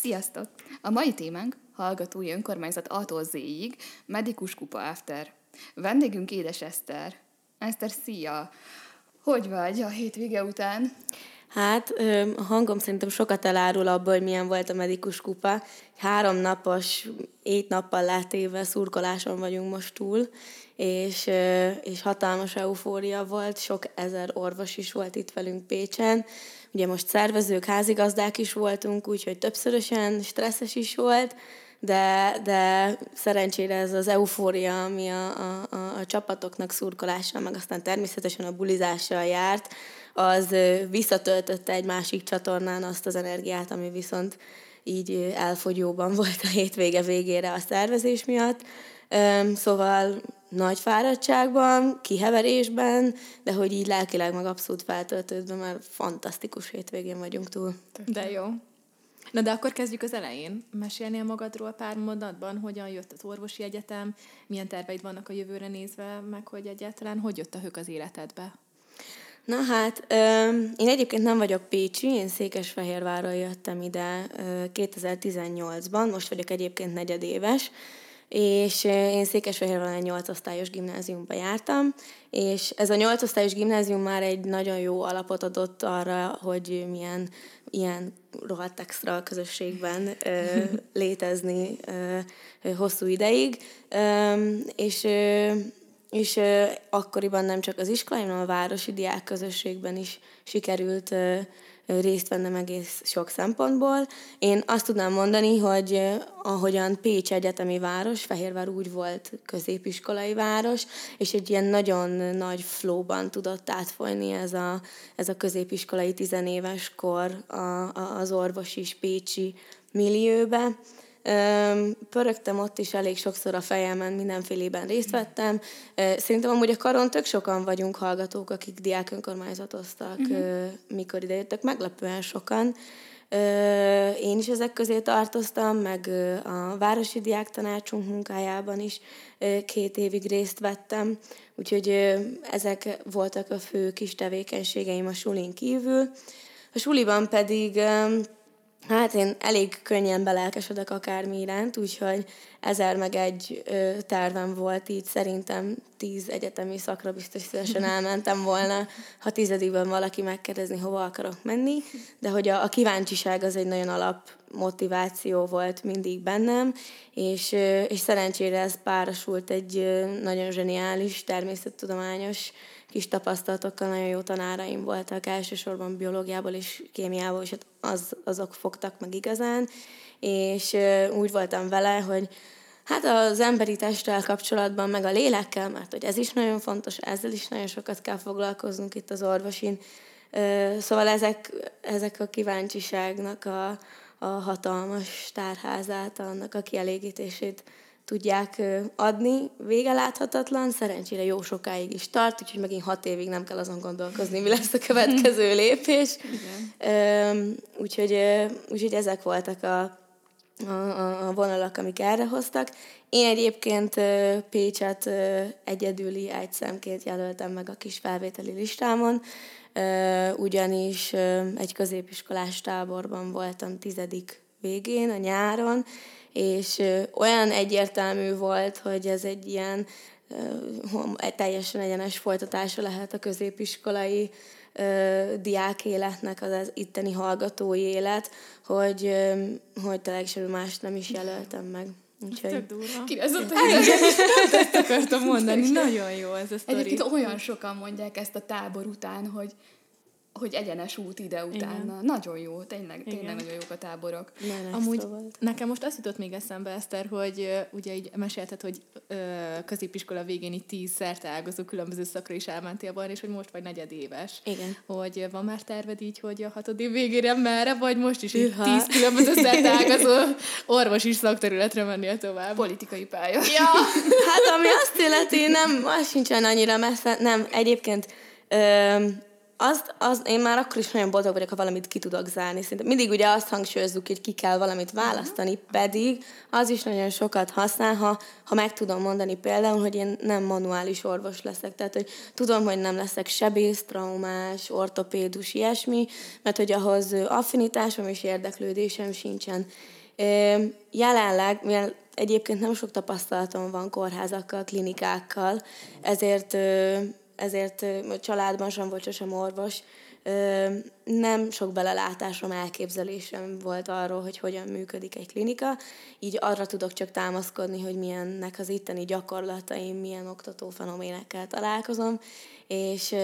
Sziasztok! A mai témánk hallgatói önkormányzat A-tól Z-ig, Medikus Kupa After. Vendégünk Édes Eszter. Eszter, szia! Hogy vagy a hétvége után? Hát a hangom szerintem sokat elárul abból, hogy milyen volt a medikus kupa. Három napos, ét nappal látéve szurkoláson vagyunk most túl, és, és hatalmas eufória volt, sok ezer orvos is volt itt velünk Pécsen. Ugye most szervezők, házigazdák is voltunk, úgyhogy többszörösen stresszes is volt, de, de szerencsére ez az eufória, ami a, a, a, a csapatoknak szurkolással, meg aztán természetesen a bulizással járt, az visszatöltötte egy másik csatornán azt az energiát, ami viszont így elfogyóban volt a hétvége végére a szervezés miatt. Szóval nagy fáradtságban, kiheverésben, de hogy így lelkileg meg abszolút feltöltődve, mert fantasztikus hétvégén vagyunk túl. De jó. Na de akkor kezdjük az elején. Mesélnél magadról pár mondatban, hogyan jött az orvosi egyetem, milyen terveid vannak a jövőre nézve, meg hogy egyáltalán hogy jött a hők az életedbe? Na hát, én egyébként nem vagyok Pécsi, én Székesfehérvárról jöttem ide 2018-ban, most vagyok egyébként negyedéves, és én Székesfehérváron egy 8 osztályos gimnáziumba jártam, és ez a 8 osztályos gimnázium már egy nagyon jó alapot adott arra, hogy milyen ilyen rohadt extra közösségben ö, létezni ö, hosszú ideig, ö, és ö, és ö, akkoriban nem csak az iskolai, hanem a városi diák közösségben is sikerült ö, részt vennem egész sok szempontból. Én azt tudnám mondani, hogy ahogyan Pécs egyetemi város, Fehérvár úgy volt középiskolai város, és egy ilyen nagyon nagy flóban tudott átfolyni ez a, ez a középiskolai tizenéves kor a, a, az orvosi és pécsi millióbe. Pörögtem ott is elég sokszor a fejemen, mindenfélében részt vettem. Szerintem amúgy a karon tök sokan vagyunk hallgatók, akik diák önkormányzatoztak, uh-huh. mikor idejöttek, meglepően sokan. Én is ezek közé tartoztam, meg a Városi Diák Tanácsunk munkájában is két évig részt vettem, úgyhogy ezek voltak a fő kis tevékenységeim a sulin kívül. A suliban pedig Hát én elég könnyen belelkesedek akármi iránt, úgyhogy ezer meg egy ö, tervem volt így, szerintem tíz egyetemi szakra biztos szívesen elmentem volna, ha tizedikben valaki megkérdezni, hova akarok menni, de hogy a, a kíváncsiság az egy nagyon alap motiváció volt mindig bennem, és, ö, és szerencsére ez párosult egy ö, nagyon zseniális, természettudományos kis tapasztalatokkal, nagyon jó tanáraim voltak, elsősorban biológiából és kémiából, és az, azok fogtak meg igazán, és úgy voltam vele, hogy hát az emberi testtel kapcsolatban, meg a lélekkel, mert hogy ez is nagyon fontos, ezzel is nagyon sokat kell foglalkoznunk itt az orvosin. Szóval ezek, ezek a kíváncsiságnak a, a hatalmas tárházát, annak a kielégítését tudják adni. Vége láthatatlan, szerencsére jó sokáig is tart, úgyhogy megint hat évig nem kell azon gondolkozni, mi lesz a következő lépés. Igen. Úgyhogy, úgyhogy ezek voltak a, a, a vonalak, amik erre hoztak. Én egyébként Pécset egyedüli egy szemként jelöltem meg a kis felvételi listámon, ugyanis egy középiskolás táborban voltam tizedik végén, a nyáron, és olyan egyértelmű volt, hogy ez egy ilyen teljesen egyenes folytatása lehet a középiskolai diák életnek, az, az itteni hallgatói élet, hogy, hogy tényleg semmi más nem is jelöltem meg. Úgyhogy... Tök durva. Kirezott Ezt akartam mondani, nagyon jó ez a sztori. Egyébként olyan sokan mondják ezt a tábor után, hogy hogy egyenes út ide utána. Igen. Nagyon jó, tényleg, tényleg Igen. nagyon jók a táborok. Menes Amúgy volt. nekem most azt jutott még eszembe, Eszter, hogy uh, ugye így mesélted, hogy uh, középiskola végén így tíz ágazó különböző szakra is elmentél volna, és hogy most vagy negyedéves. Igen. Hogy van már terved így, hogy a hatod év végére merre, vagy most is így tíz különböző ágazó orvosi szakterületre mennél tovább? Politikai pálya. Ja, hát ami azt illeti, nem, az sincsen annyira messze, nem, egyébként um, azt, az, én már akkor is nagyon boldog vagyok, ha valamit ki tudok zárni. Szerintem mindig ugye azt hangsúlyozzuk, hogy ki kell valamit választani, pedig az is nagyon sokat használ, ha, ha meg tudom mondani például, hogy én nem manuális orvos leszek. Tehát, hogy tudom, hogy nem leszek sebész, traumás, ortopédus, ilyesmi, mert hogy ahhoz affinitásom és érdeklődésem sincsen. Jelenleg, mivel egyébként nem sok tapasztalatom van kórházakkal, klinikákkal, ezért ezért a családban sem volt sosem orvos, nem sok belelátásom, elképzelésem volt arról, hogy hogyan működik egy klinika, így arra tudok csak támaszkodni, hogy milyennek az itteni gyakorlataim, milyen oktató fenoménekkel találkozom, és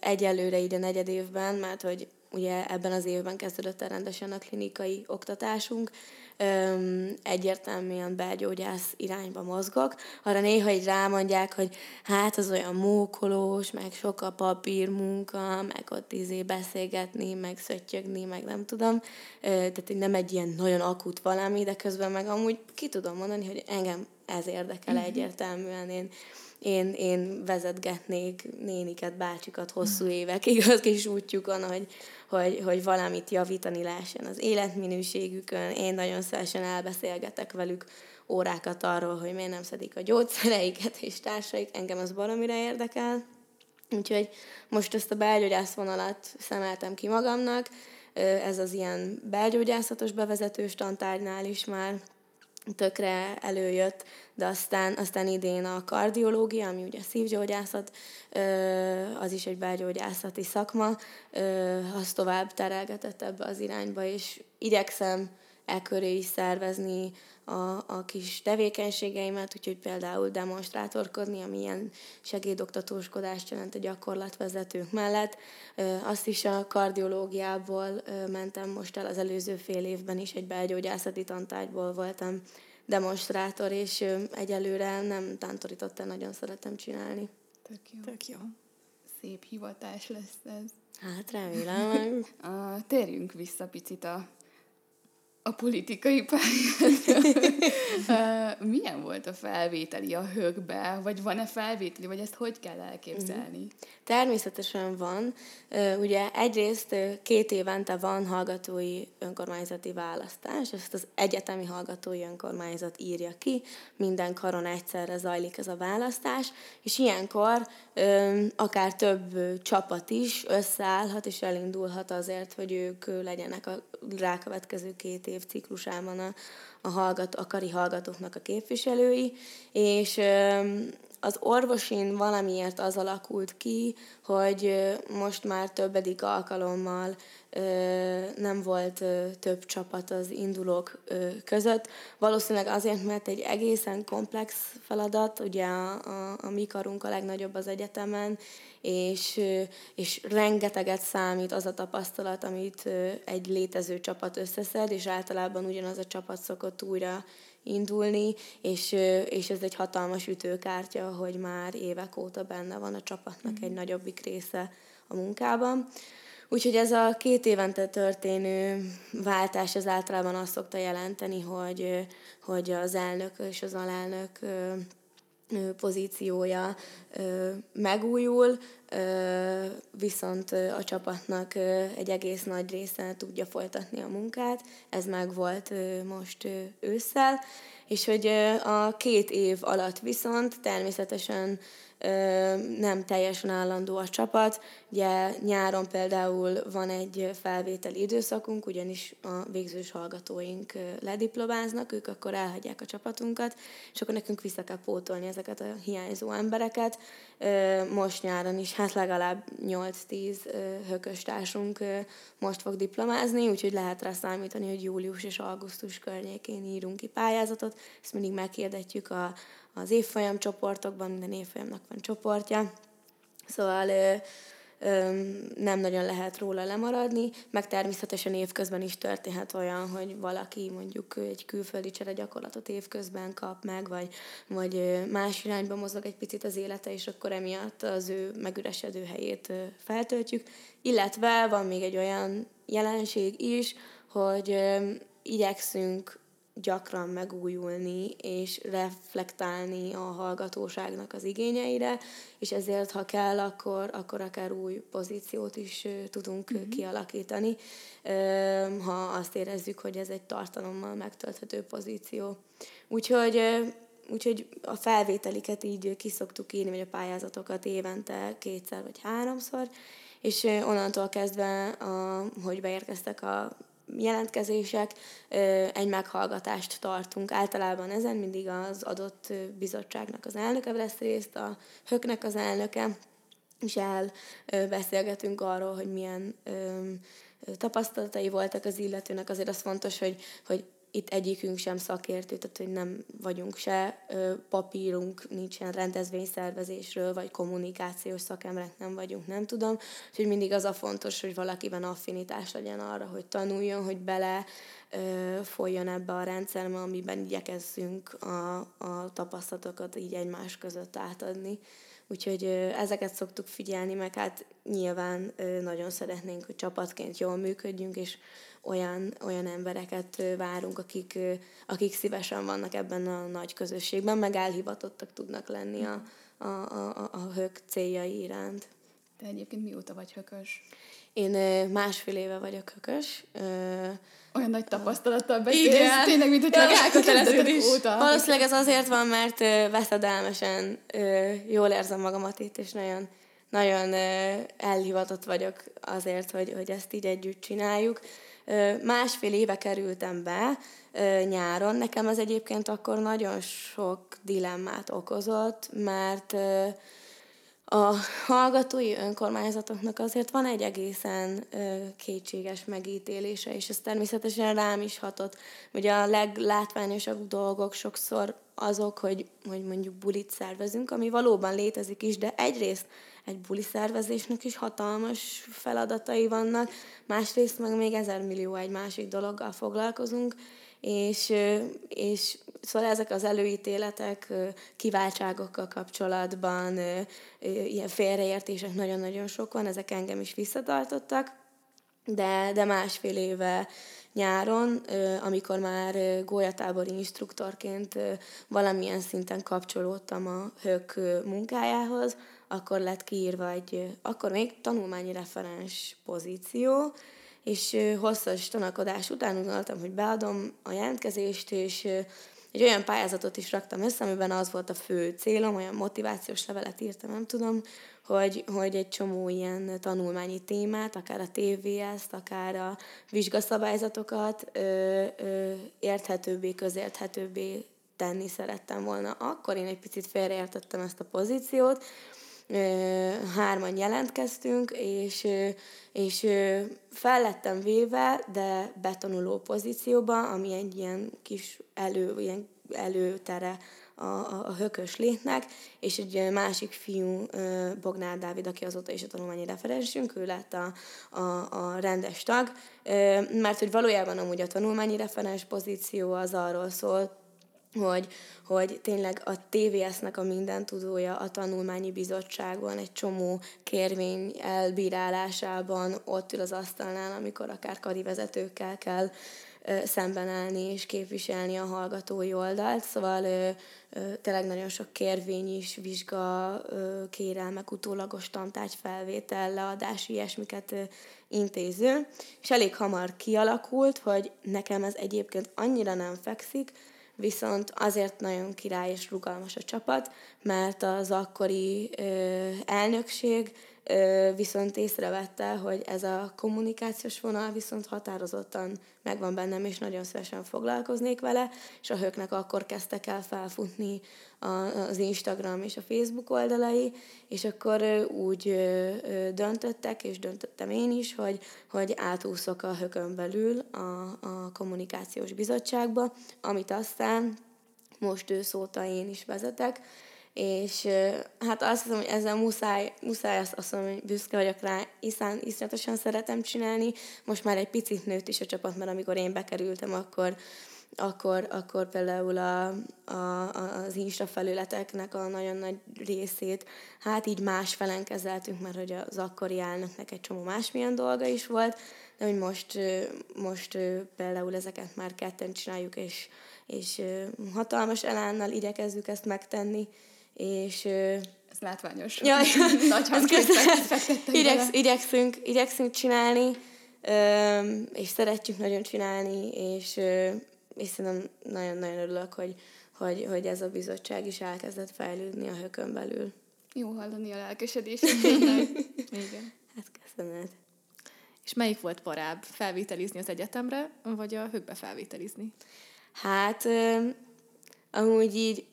egyelőre így a negyed évben, mert hogy ugye ebben az évben kezdődött el rendesen a klinikai oktatásunk, öm, egyértelműen belgyógyász irányba mozgok. Arra néha így rámondják, hogy hát az olyan mókolós, meg sok a papírmunka, meg ott izé beszélgetni, meg szöttyögni, meg nem tudom. Ö, tehát nem egy ilyen nagyon akut valami, de közben meg amúgy ki tudom mondani, hogy engem ez érdekel uh-huh. egyértelműen. Én én, én vezetgetnék néniket, bácsikat hosszú évekig az kis útjukon, hogy, hogy, hogy valamit javítani lehessen az életminőségükön. Én nagyon szívesen elbeszélgetek velük órákat arról, hogy miért nem szedik a gyógyszereiket és társaik. Engem az baromira érdekel. Úgyhogy most ezt a belgyógyász vonalat szemeltem ki magamnak. Ez az ilyen belgyógyászatos bevezetős tantárnál is már tökre előjött, de aztán, aztán idén a kardiológia, ami ugye szívgyógyászat, az is egy belgyógyászati szakma, az tovább terelgetett ebbe az irányba, és igyekszem e köré is szervezni a, a kis tevékenységeimet, úgyhogy például demonstrátorkodni, ami ilyen segédoktatóskodást jelent a gyakorlatvezetők mellett. Azt is a kardiológiából mentem most el az előző fél évben is, egy belgyógyászati tantárgyból voltam demonstrátor, és egyelőre nem tántorítottan nagyon szeretem csinálni. Tök jó. Tök jó. Szép hivatás lesz ez. Hát remélem. térjünk vissza picit a a politikai pályát. Milyen volt a felvételi a högbe? Vagy van-e felvételi, vagy ezt hogy kell elképzelni? Mhm. Természetesen van. Ugye egyrészt két évente van hallgatói önkormányzati választás, ezt az egyetemi hallgatói önkormányzat írja ki, minden karon egyszerre zajlik ez a választás, és ilyenkor akár több csapat is összeállhat és elindulhat azért, hogy ők legyenek a rákövetkező két év ciklusában a, a, hallgat, a kari hallgatóknak a képviselői, és az orvosin valamiért az alakult ki, hogy most már többedik alkalommal nem volt több csapat az indulók között. Valószínűleg azért, mert egy egészen komplex feladat, ugye a, a, a mi karunk a legnagyobb az egyetemen, és, és rengeteget számít az a tapasztalat, amit egy létező csapat összeszed, és általában ugyanaz a csapat szokott újra indulni, és, és ez egy hatalmas ütőkártya, hogy már évek óta benne van a csapatnak egy nagyobbik része a munkában. Úgyhogy ez a két évente történő váltás az általában azt szokta jelenteni, hogy, hogy az elnök és az alelnök pozíciója megújul, viszont a csapatnak egy egész nagy része tudja folytatni a munkát. Ez meg volt most ősszel, és hogy a két év alatt viszont természetesen nem teljesen állandó a csapat. Ugye nyáron például van egy felvételi időszakunk, ugyanis a végzős hallgatóink lediplomáznak, ők akkor elhagyják a csapatunkat, és akkor nekünk vissza kell pótolni ezeket a hiányzó embereket. Most nyáron is, hát legalább 8-10 hökös most fog diplomázni, úgyhogy lehet rá számítani, hogy július és augusztus környékén írunk ki pályázatot. Ezt mindig meghirdetjük a az évfolyam csoportokban, minden évfolyamnak van csoportja, szóval ö, ö, nem nagyon lehet róla lemaradni, meg természetesen évközben is történhet olyan, hogy valaki mondjuk egy külföldi csere gyakorlatot évközben kap meg, vagy, vagy más irányba mozog egy picit az élete, és akkor emiatt az ő megüresedő helyét feltöltjük. Illetve van még egy olyan jelenség is, hogy igyekszünk gyakran megújulni, és reflektálni a hallgatóságnak az igényeire, és ezért, ha kell, akkor, akkor akár új pozíciót is tudunk mm-hmm. kialakítani, ha azt érezzük, hogy ez egy tartalommal megtölthető pozíció. Úgyhogy Úgyhogy a felvételiket így kiszoktuk írni, vagy a pályázatokat évente kétszer vagy háromszor, és onnantól kezdve, a, hogy beérkeztek a jelentkezések, egy meghallgatást tartunk. Általában ezen mindig az adott bizottságnak az elnöke vesz részt, a höknek az elnöke, és elbeszélgetünk arról, hogy milyen tapasztalatai voltak az illetőnek. Azért az fontos, hogy, hogy itt egyikünk sem szakértő, tehát hogy nem vagyunk se papírunk, nincsen rendezvényszervezésről, vagy kommunikációs szakemberek nem vagyunk, nem tudom. Úgyhogy mindig az a fontos, hogy valakiben affinitás legyen arra, hogy tanuljon, hogy bele ö, folyjon ebbe a rendszerbe, amiben igyekezzünk a, a tapasztalatokat így egymás között átadni. Úgyhogy ezeket szoktuk figyelni, meg hát nyilván nagyon szeretnénk, hogy csapatként jól működjünk, és olyan, olyan embereket várunk, akik, akik szívesen vannak ebben a nagy közösségben, meg elhivatottak tudnak lenni a, a, a, a hök céljai iránt. Te egyébként mióta vagy hökös? Én másfél éve vagyok hökös. Olyan nagy tapasztalattal beszélsz, Igen. tényleg, mint hogy csak elköteleződés óta. Valószínűleg ez azért van, mert veszedelmesen jól érzem magamat itt, és nagyon, nagyon elhivatott vagyok azért, hogy, hogy ezt így együtt csináljuk. Másfél éve kerültem be nyáron. Nekem ez egyébként akkor nagyon sok dilemmát okozott, mert a hallgatói önkormányzatoknak azért van egy egészen kétséges megítélése, és ez természetesen rám is hatott. Ugye a leglátványosabb dolgok sokszor azok, hogy, hogy mondjuk bulit szervezünk, ami valóban létezik is, de egyrészt egy buli szervezésnek is hatalmas feladatai vannak, másrészt meg még ezer millió egy másik dologgal foglalkozunk, és, és szóval ezek az előítéletek kiváltságokkal kapcsolatban, ilyen félreértések nagyon-nagyon sok van, ezek engem is visszatartottak, de, de másfél éve nyáron, amikor már gólyatábori instruktorként valamilyen szinten kapcsolódtam a hők munkájához, akkor lett kiírva egy, akkor még tanulmányi referens pozíció, és hosszas tanakodás után gondoltam, hogy beadom a jelentkezést, és egy olyan pályázatot is raktam össze, amiben az volt a fő célom, olyan motivációs levelet írtam, nem tudom, hogy, hogy egy csomó ilyen tanulmányi témát, akár a TVS-t, akár a vizsgaszabályzatokat ö, ö, érthetőbbé, közérthetőbbé tenni szerettem volna. Akkor én egy picit félreértettem ezt a pozíciót, hárman jelentkeztünk, és, és fel lettem véve, de betanuló pozícióba, ami egy ilyen kis elő, ilyen előtere a, a, a hökös létnek, és egy másik fiú, Bognár Dávid, aki azóta is a tanulmányi referensünk, ő lett a, a, a rendes tag, mert hogy valójában amúgy a tanulmányi referens pozíció az arról szólt, hogy, hogy tényleg a TVS-nek a minden tudója a tanulmányi bizottságon egy csomó kérvény elbírálásában ott ül az asztalnál, amikor akár karivezetőkkel kell szemben állni és képviselni a hallgatói oldalt. Szóval ö, ö, tényleg nagyon sok kérvény is, vizsga, ö, kérelmek, utólagos tantárgy felvétel, leadás, ilyesmiket ö, intéző. És elég hamar kialakult, hogy nekem ez egyébként annyira nem fekszik, viszont azért nagyon király és rugalmas a csapat, mert az akkori ö, elnökség viszont észrevette, hogy ez a kommunikációs vonal viszont határozottan megvan bennem, és nagyon szívesen foglalkoznék vele, és a hőknek akkor kezdtek el felfutni az Instagram és a Facebook oldalai, és akkor úgy döntöttek, és döntöttem én is, hogy, hogy átúszok a hökön belül a, a kommunikációs bizottságba, amit aztán most őszóta én is vezetek, és hát azt hiszem, hogy ezzel muszáj, muszáj azt, azt mondom, hogy büszke vagyok rá, hiszen iszonyatosan szeretem csinálni. Most már egy picit nőtt is a csapat, mert amikor én bekerültem, akkor akkor, akkor például a, a, az Insta felületeknek a nagyon nagy részét, hát így más felen kezeltünk, mert hogy az akkori elnöknek egy csomó másmilyen dolga is volt, de hogy most, most például ezeket már ketten csináljuk, és, és hatalmas elánnal igyekezzük ezt megtenni, és ez látványos. Ja, Nagy Igyeksz, igyekszünk, igyekszünk csinálni, és szeretjük nagyon csinálni, és, és szerintem nagyon-nagyon örülök, hogy, hogy, hogy ez a bizottság is elkezdett fejlődni a hökön belül. Jó hallani a lelkesedést. Igen. Hát köszönöm. És melyik volt parább? Felvételizni az egyetemre, vagy a hökbe felvételizni? Hát, amúgy így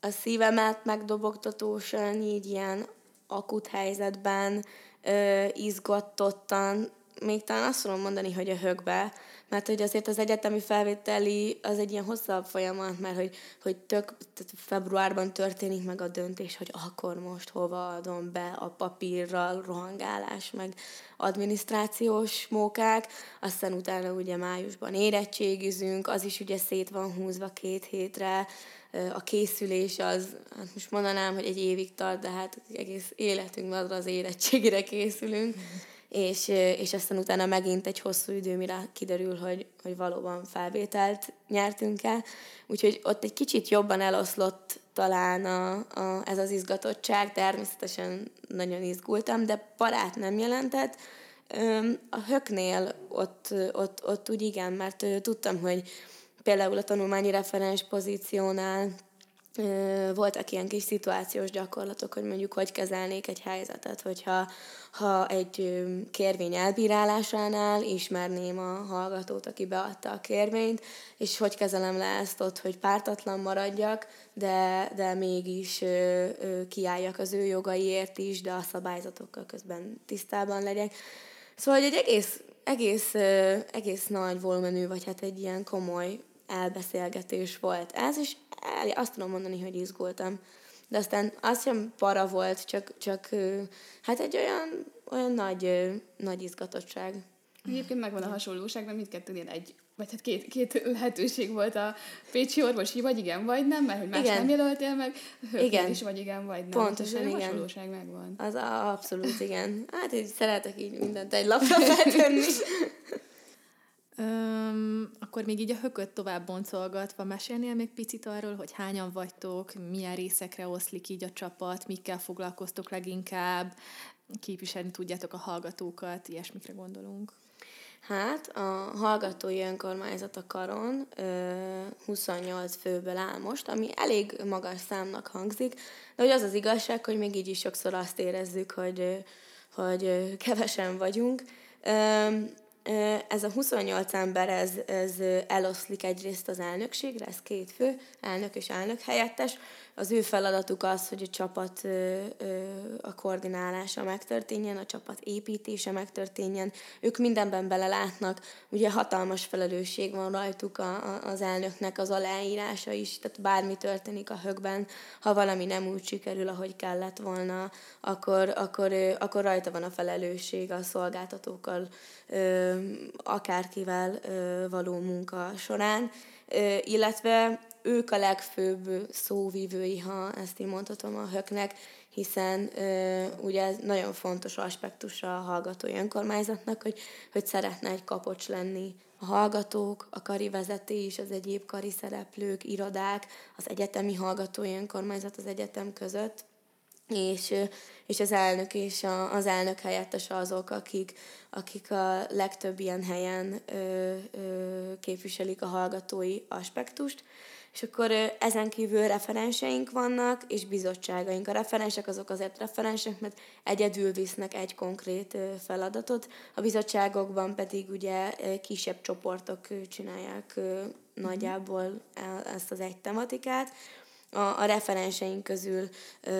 a szívemet megdobogtatósan, így ilyen akut helyzetben, ö, izgatottan, még talán azt tudom mondani, hogy a högbe, mert hogy azért az egyetemi felvételi az egy ilyen hosszabb folyamat, mert hogy, hogy tök februárban történik meg a döntés, hogy akkor most hova adom be a papírral, rohangálás, meg adminisztrációs mókák, aztán utána ugye májusban érettségizünk, az is ugye szét van húzva két hétre, a készülés az, hát most mondanám, hogy egy évig tart, de hát egész életünkben az érettségére készülünk, és, és aztán utána megint egy hosszú idő, mire kiderül, hogy, hogy valóban felvételt nyertünk el. Úgyhogy ott egy kicsit jobban eloszlott talán a, a, ez az izgatottság, természetesen nagyon izgultam, de parát nem jelentett. A höknél ott, ott, ott úgy igen, mert tudtam, hogy például a tanulmányi referens pozíciónál voltak ilyen kis szituációs gyakorlatok, hogy mondjuk hogy kezelnék egy helyzetet, hogyha ha egy kérvény elbírálásánál ismerném a hallgatót, aki beadta a kérvényt, és hogy kezelem le ezt ott, hogy pártatlan maradjak, de, de mégis ö, kiálljak az ő jogaiért is, de a szabályzatokkal közben tisztában legyek. Szóval egy egész, egész, egész nagy volumenű, vagy hát egy ilyen komoly elbeszélgetés volt ez, és el, azt tudom mondani, hogy izgultam. De aztán az sem para volt, csak, csak hát egy olyan, olyan nagy, nagy izgatottság. Egyébként megvan a hasonlóság, mert mindkettőnél egy, vagy hát két, két lehetőség volt a Pécsi orvosi, vagy igen, vagy nem, mert hogy más igen. nem jelöltél meg, igen. is, vagy igen, vagy nem. Pontosan, igen. A hasonlóság megvan. Az a, abszolút igen. Hát így szeretek így mindent egy lapra feltenni. Öm, akkor még így a hököt tovább boncolgatva, mesélnél még picit arról, hogy hányan vagytok, milyen részekre oszlik így a csapat, mikkel foglalkoztok leginkább, képviselni tudjátok a hallgatókat, ilyesmikre gondolunk. Hát a hallgatói önkormányzat a Karon 28 főből áll most, ami elég magas számnak hangzik, de hogy az az igazság, hogy még így is sokszor azt érezzük, hogy, hogy kevesen vagyunk. Ez a 28 ember, ez, ez eloszlik egyrészt az elnökségre, ez két fő, elnök és elnök helyettes, az ő feladatuk az, hogy a csapat a koordinálása megtörténjen, a csapat építése megtörténjen. Ők mindenben belelátnak, ugye hatalmas felelősség van rajtuk a, a, az elnöknek az aláírása is, tehát bármi történik a högben, ha valami nem úgy sikerül, ahogy kellett volna, akkor, akkor, akkor rajta van a felelősség a szolgáltatókkal, akárkivel való munka során, illetve ők a legfőbb szóvívői, ha ezt így mondhatom a höknek, hiszen ö, ugye ez nagyon fontos aspektus a hallgatói önkormányzatnak, hogy, hogy szeretne egy kapocs lenni a hallgatók, a kari vezetés, az egyéb kari szereplők, irodák, az egyetemi hallgatói önkormányzat az egyetem között, és, és az elnök és a, az elnök helyettes azok, akik, akik a legtöbb ilyen helyen ö, ö, képviselik a hallgatói aspektust. És akkor ezen kívül referenseink vannak, és bizottságaink. A referensek azok azért referensek, mert egyedül visznek egy konkrét feladatot, a bizottságokban pedig ugye kisebb csoportok csinálják nagyjából e, ezt az egy tematikát a, a referenseink közül,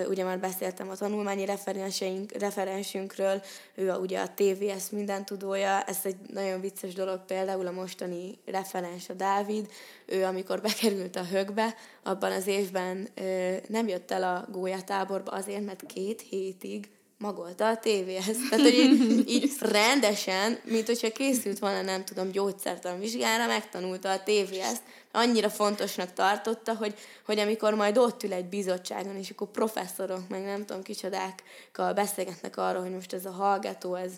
ugye már beszéltem a tanulmányi referenseink, referensünkről, ő a, ugye a TVS minden tudója, ez egy nagyon vicces dolog, például a mostani referens a Dávid, ő amikor bekerült a högbe, abban az évben nem jött el a gólyatáborba azért, mert két hétig magolta a tévéhez. Tehát, hogy így, így rendesen, mint hogyha készült volna, nem tudom, gyógyszertan vizsgára, megtanulta a tévéhez. Annyira fontosnak tartotta, hogy, hogy amikor majd ott ül egy bizottságon, és akkor professzorok, meg nem tudom, kicsodákkal beszélgetnek arról, hogy most ez a hallgató, ez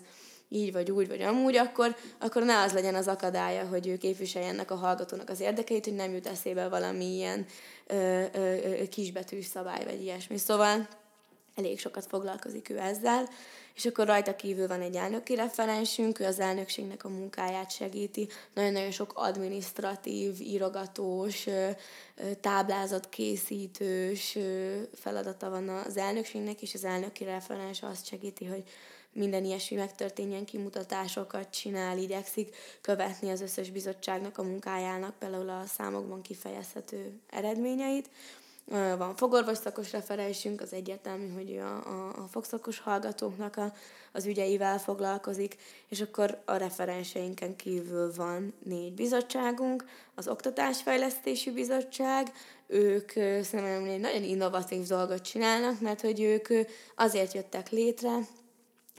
így vagy úgy, vagy amúgy, akkor, akkor ne az legyen az akadálya, hogy ő képviseljenek a hallgatónak az érdekeit, hogy nem jut eszébe valami ilyen ö, ö, ö, kisbetűs szabály, vagy ilyesmi. Szóval elég sokat foglalkozik ő ezzel, és akkor rajta kívül van egy elnöki referensünk, ő az elnökségnek a munkáját segíti, nagyon-nagyon sok administratív, írogatós, táblázatkészítős feladata van az elnökségnek, és az elnöki referens azt segíti, hogy minden ilyesmi megtörténjen, kimutatásokat csinál, igyekszik követni az összes bizottságnak a munkájának, például a számokban kifejezhető eredményeit. Van fogorvos szakos referensünk, az egyértelmű, hogy ő a, a, a fogszakos hallgatóknak a, az ügyeivel foglalkozik, és akkor a referenseinken kívül van négy bizottságunk, az Oktatásfejlesztési Bizottság, ők szerintem egy nagyon innovatív dolgot csinálnak, mert hogy ők azért jöttek létre,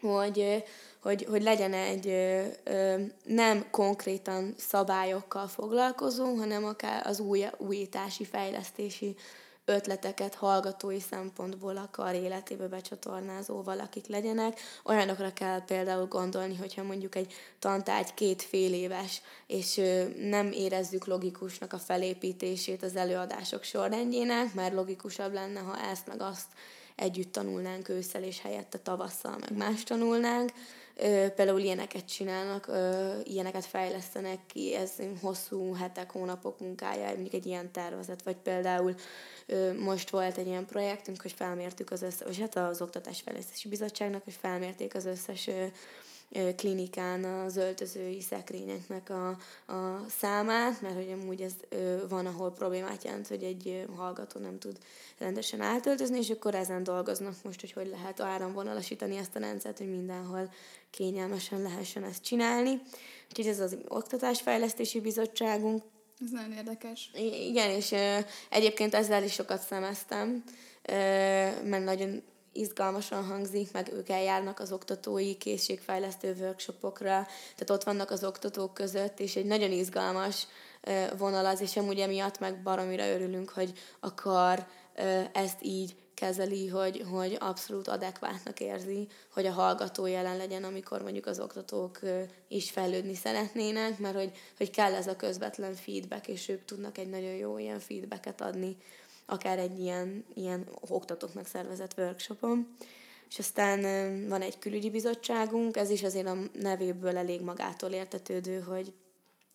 hogy, hogy, hogy legyen egy nem konkrétan szabályokkal foglalkozó, hanem akár az új, újítási, fejlesztési ötleteket hallgatói szempontból akar életébe becsatornázó valakik legyenek. Olyanokra kell például gondolni, hogyha mondjuk egy tantárgy két fél éves, és nem érezzük logikusnak a felépítését az előadások sorrendjének, mert logikusabb lenne, ha ezt meg azt együtt tanulnánk ősszel, és helyette tavasszal meg más tanulnánk. Például ilyeneket csinálnak, ilyeneket fejlesztenek ki, ez hosszú hetek, hónapok munkája, mondjuk egy ilyen tervezet, vagy például most volt egy ilyen projektünk, hogy felmértük az összes, vagy hát az Oktatásfejlesztési Bizottságnak, hogy felmérték az összes klinikán az öltözői szekrényeknek a, a számát, mert hogy amúgy ez van, ahol problémát jelent, hogy egy hallgató nem tud rendesen átöltözni, és akkor ezen dolgoznak most, hogy hogy lehet áramvonalasítani ezt a rendszert, hogy mindenhol kényelmesen lehessen ezt csinálni. Úgyhogy ez az Oktatásfejlesztési Bizottságunk. Ez nagyon érdekes. I- igen, és egyébként ezzel is sokat szemeztem, mert nagyon izgalmasan hangzik, meg ők eljárnak az oktatói készségfejlesztő workshopokra, tehát ott vannak az oktatók között, és egy nagyon izgalmas vonal az, és amúgy emiatt meg baromira örülünk, hogy akar ezt így kezeli, hogy, hogy abszolút adekvátnak érzi, hogy a hallgató jelen legyen, amikor mondjuk az oktatók is fejlődni szeretnének, mert hogy, hogy kell ez a közvetlen feedback, és ők tudnak egy nagyon jó ilyen feedbacket adni akár egy ilyen, ilyen oktatóknak szervezett workshopon. És aztán van egy külügyi bizottságunk, ez is azért a nevéből elég magától értetődő, hogy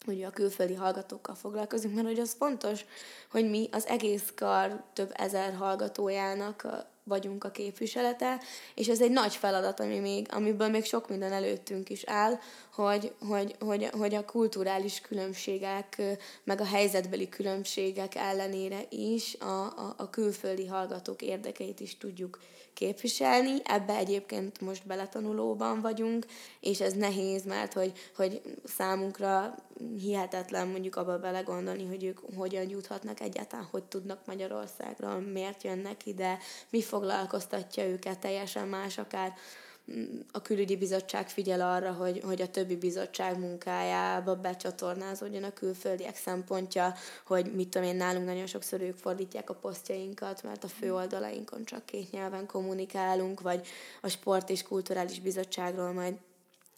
hogy a külföldi hallgatókkal foglalkozunk, mert hogy az fontos, hogy mi az egész kar több ezer hallgatójának vagyunk a képviselete, és ez egy nagy feladat, ami még, amiből még sok minden előttünk is áll, hogy, hogy, hogy, hogy a kulturális különbségek, meg a helyzetbeli különbségek ellenére is a, a, a külföldi hallgatók érdekeit is tudjuk képviselni. Ebbe egyébként most beletanulóban vagyunk, és ez nehéz, mert hogy, hogy számunkra hihetetlen mondjuk abba belegondolni, hogy ők hogyan juthatnak egyáltalán, hogy tudnak Magyarországra, miért jönnek ide, mi foglalkoztatja őket, teljesen más akár a külügyi bizottság figyel arra, hogy, hogy a többi bizottság munkájába becsatornázódjon a külföldiek szempontja, hogy mit tudom én, nálunk nagyon sokszor ők fordítják a posztjainkat, mert a fő oldalainkon csak két nyelven kommunikálunk, vagy a sport és kulturális bizottságról majd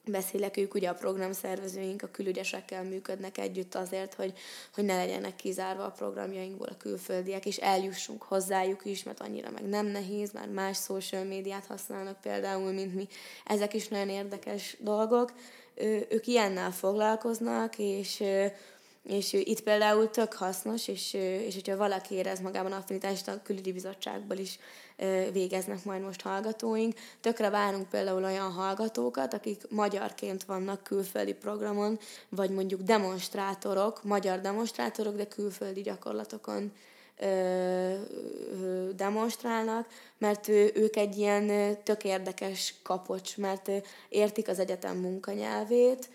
beszélek, ők ugye a programszervezőink, a külügyesekkel működnek együtt azért, hogy, hogy ne legyenek kizárva a programjainkból a külföldiek, és eljussunk hozzájuk is, mert annyira meg nem nehéz, már más social médiát használnak például, mint mi. Ezek is nagyon érdekes dolgok. Ők ilyennel foglalkoznak, és és itt például tök hasznos, és, és hogyha valaki érez magában affinitást, a külügyi bizottságból is végeznek majd most hallgatóink. Tökre várunk például olyan hallgatókat, akik magyarként vannak külföldi programon, vagy mondjuk demonstrátorok, magyar demonstrátorok, de külföldi gyakorlatokon demonstrálnak, mert ők egy ilyen tök érdekes kapocs, mert értik az egyetem munkanyelvét,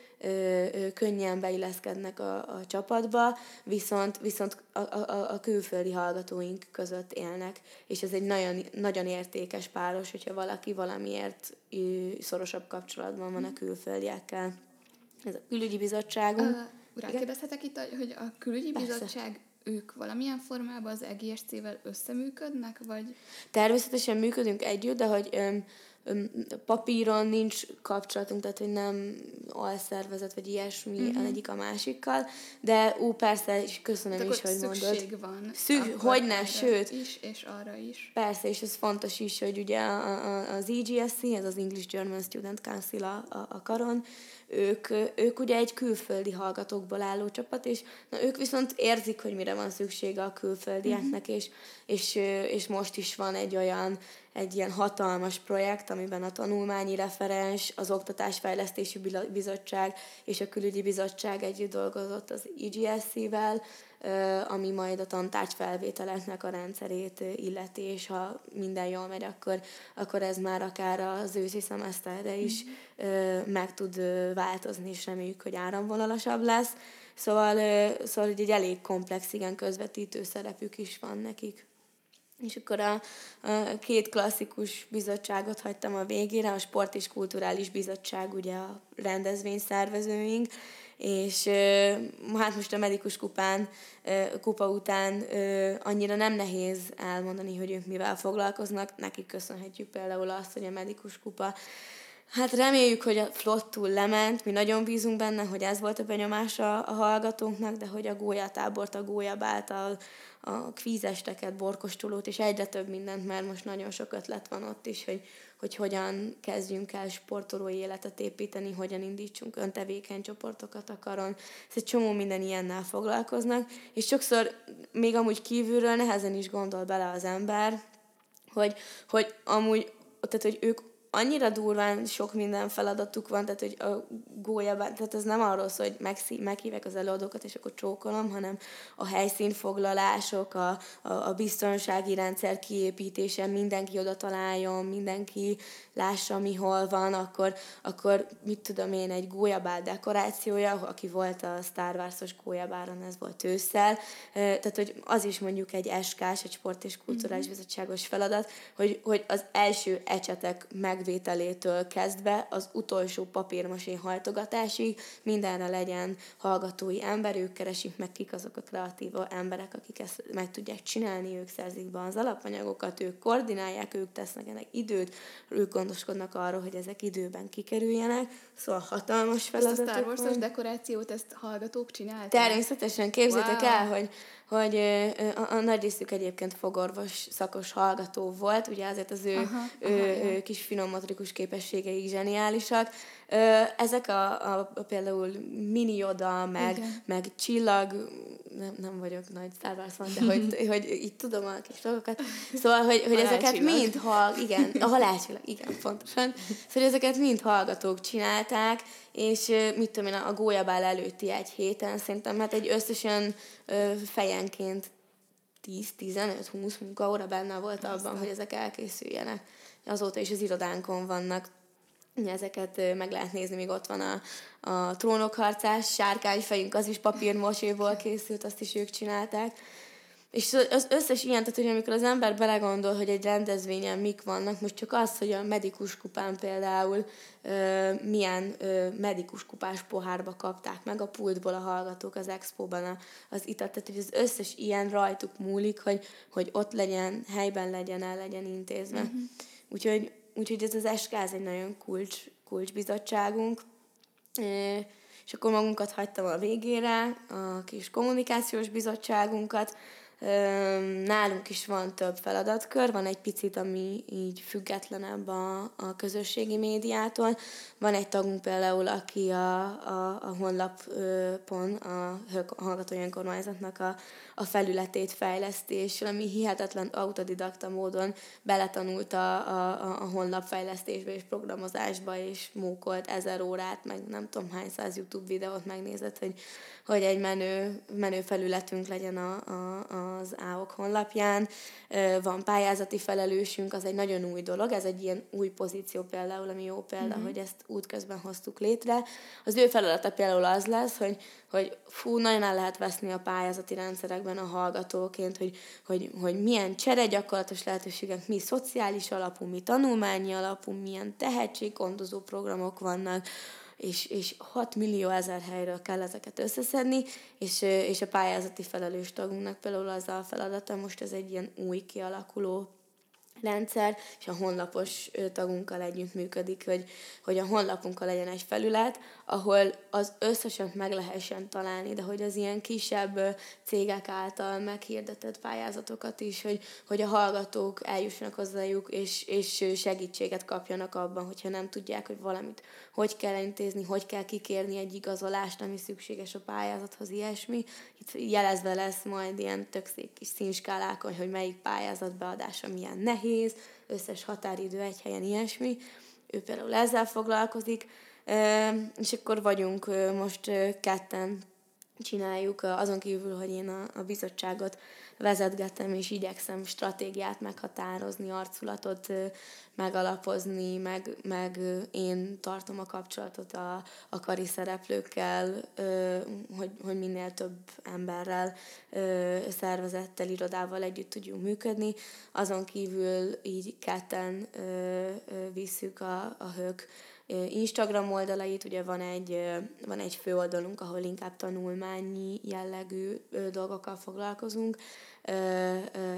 könnyen beilleszkednek a, a csapatba, viszont, viszont a, a, a külföldi hallgatóink között élnek, és ez egy nagyon, nagyon értékes páros, hogyha valaki valamiért szorosabb kapcsolatban van a külföldiekkel. Ez a külügyi bizottságunk. Uh, rákérdezhetek itt, hogy a külügyi Persze. bizottság ők valamilyen formában az EGSC-vel összeműködnek, vagy? Természetesen működünk együtt, de hogy öm, papíron nincs kapcsolatunk, tehát hogy nem alszervezet, vagy ilyesmi uh-huh. egyik a másikkal, de ú, persze, és köszönöm de is, hogy mondod. van. Szük, hogyne, sőt. is, és arra is. Persze, és ez fontos is, hogy ugye az EGSC, ez az English German Student Council a, a, a karon, ők, ők ugye egy külföldi hallgatókból álló csapat, és na, ők viszont érzik, hogy mire van szüksége a külföldieknek, uh-huh. és, és, és most is van egy olyan, egy ilyen hatalmas projekt, amiben a tanulmányi referens, az Oktatásfejlesztési Bizottság és a Külügyi Bizottság együtt dolgozott az IGSC-vel, ami majd a tantárgy felvételeknek a rendszerét illeti, és ha minden jól megy, akkor, akkor ez már akár az őszi szemeszterre is mm. meg tud változni, és reméljük, hogy áramvonalasabb lesz. Szóval, szóval egy elég komplex, igen, közvetítő szerepük is van nekik. És akkor a, a két klasszikus bizottságot hagytam a végére, a Sport és Kulturális Bizottság, ugye a rendezvényszervezőink, és hát most a medikus kupán, kupa után annyira nem nehéz elmondani, hogy ők mivel foglalkoznak. Nekik köszönhetjük például azt, hogy a medikus kupa Hát reméljük, hogy a flottul lement, mi nagyon bízunk benne, hogy ez volt a benyomása a hallgatónknak, de hogy a gólyatábort, a gólyab által a kvízesteket, borkostulót, és egyre több mindent, mert most nagyon sok ötlet van ott is, hogy, hogy hogyan kezdjünk el sportolói életet építeni, hogyan indítsunk öntevékeny csoportokat a karon. Ez egy csomó minden ilyennel foglalkoznak, és sokszor még amúgy kívülről nehezen is gondol bele az ember, hogy, hogy amúgy, tehát hogy ők annyira durván sok minden feladatuk van, tehát hogy a gólyában, tehát ez nem arról szól, hogy megszí, meghívják az előadókat, és akkor csókolom, hanem a helyszínfoglalások, a, a, a biztonsági rendszer kiépítése, mindenki oda találjon, mindenki lássa, mi hol van, akkor, akkor mit tudom én, egy gólyabál dekorációja, aki volt a Star Wars-os gólyabáron, ez volt ősszel, tehát hogy az is mondjuk egy eskás, egy sport és kulturális mm-hmm. bizottságos feladat, hogy, hogy az első ecsetek meg megvételétől kezdve az utolsó papírmasén hajtogatásig mindenre legyen hallgatói ember, ők keresik meg kik azok a kreatív emberek, akik ezt meg tudják csinálni, ők szerzik be az alapanyagokat, ők koordinálják, ők tesznek ennek időt, ők gondoskodnak arról, hogy ezek időben kikerüljenek, szóval hatalmas feladatok. Ezt a Star Wars-os dekorációt ezt hallgatók csinálták? Természetesen, képzétek wow. el, hogy hogy a, a nagy részük egyébként fogorvos szakos hallgató volt, ugye azért az ő, aha, ő, aha, ő kis finommotorikus képességeik zseniálisak. Ezek a, a, a például mini oda, meg, meg csillag, nem, nem vagyok nagy Star Wars fan, de hogy, hogy így tudom a kis dolgokat. Szóval, hogy, hogy ezeket mind hall, igen, a halálcsillag, igen, pontosan. Szóval, hogy ezeket mind hallgatók csinálták, és mit tudom én, a gólyabál előtti egy héten szerintem, hát egy összesen fejenként 10-15-20 munkaóra benne volt abban, hogy ezek elkészüljenek. Azóta is az irodánkon vannak ezeket meg lehet nézni, még ott van a, a trónokharcás, sárkányfejünk, az is papírmoséból készült, azt is ők csinálták. És az összes ilyen, tehát hogy amikor az ember belegondol, hogy egy rendezvényen mik vannak, most csak az, hogy a medikus kupán például ö, milyen ö, medikus kupás pohárba kapták meg a pultból a hallgatók az expóban a, az itat, tehát hogy az összes ilyen rajtuk múlik, hogy, hogy ott legyen, helyben legyen, el legyen intézve. Uh-huh. Úgyhogy, úgyhogy ez az SK ez egy nagyon kulcs, kulcsbizottságunk. És akkor magunkat hagytam a végére, a kis kommunikációs bizottságunkat, Nálunk is van több feladatkör, van egy picit, ami így függetlenebb a, a közösségi médiától. Van egy tagunk például, aki a, a, a honlapon, a Hallgatói Önkormányzatnak a, a felületét fejlesztés, ami hihetetlen autodidakta módon beletanult a, a, a honlapfejlesztésbe és programozásba, és mókolt ezer órát, meg nem tudom hány száz YouTube videót megnézett, hogy, hogy egy menő, menő felületünk legyen a, a, a az AOK honlapján. Van pályázati felelősünk, az egy nagyon új dolog, ez egy ilyen új pozíció például, ami jó példa, mm-hmm. hogy ezt útközben hoztuk létre. Az ő feladata például az lesz, hogy, hogy fú, nagyon el lehet veszni a pályázati rendszerekben a hallgatóként, hogy, hogy, hogy milyen cseregyakorlatos lehetőségek, mi szociális alapú, mi tanulmányi alapú, milyen tehetséggondozó programok vannak, és, és 6 millió ezer helyről kell ezeket összeszedni, és, és a pályázati felelős tagunknak például az a feladata, most ez egy ilyen új kialakuló rendszer, és a honlapos tagunkkal együtt működik, hogy, hogy a honlapunkon legyen egy felület, ahol az összeset meg lehessen találni, de hogy az ilyen kisebb cégek által meghirdetett pályázatokat is, hogy, hogy a hallgatók eljussanak hozzájuk, és, és segítséget kapjanak abban, hogyha nem tudják, hogy valamit hogy kell intézni, hogy kell kikérni egy igazolást, ami szükséges a pályázathoz, ilyesmi. Itt jelezve lesz majd ilyen tök szép kis színskálákon, hogy melyik pályázat beadása milyen nehéz, összes határidő egy helyen, ilyesmi. Ő például ezzel foglalkozik, és akkor vagyunk most ketten csináljuk, azon kívül, hogy én a, a bizottságot vezetgetem, és igyekszem stratégiát meghatározni, arculatot megalapozni, meg, meg én tartom a kapcsolatot a, a kari szereplőkkel, hogy, hogy minél több emberrel, szervezettel, irodával együtt tudjunk működni. Azon kívül így ketten visszük a, a hők Instagram oldalait, ugye van egy, van egy főoldalunk, ahol inkább tanulmányi jellegű dolgokkal foglalkozunk,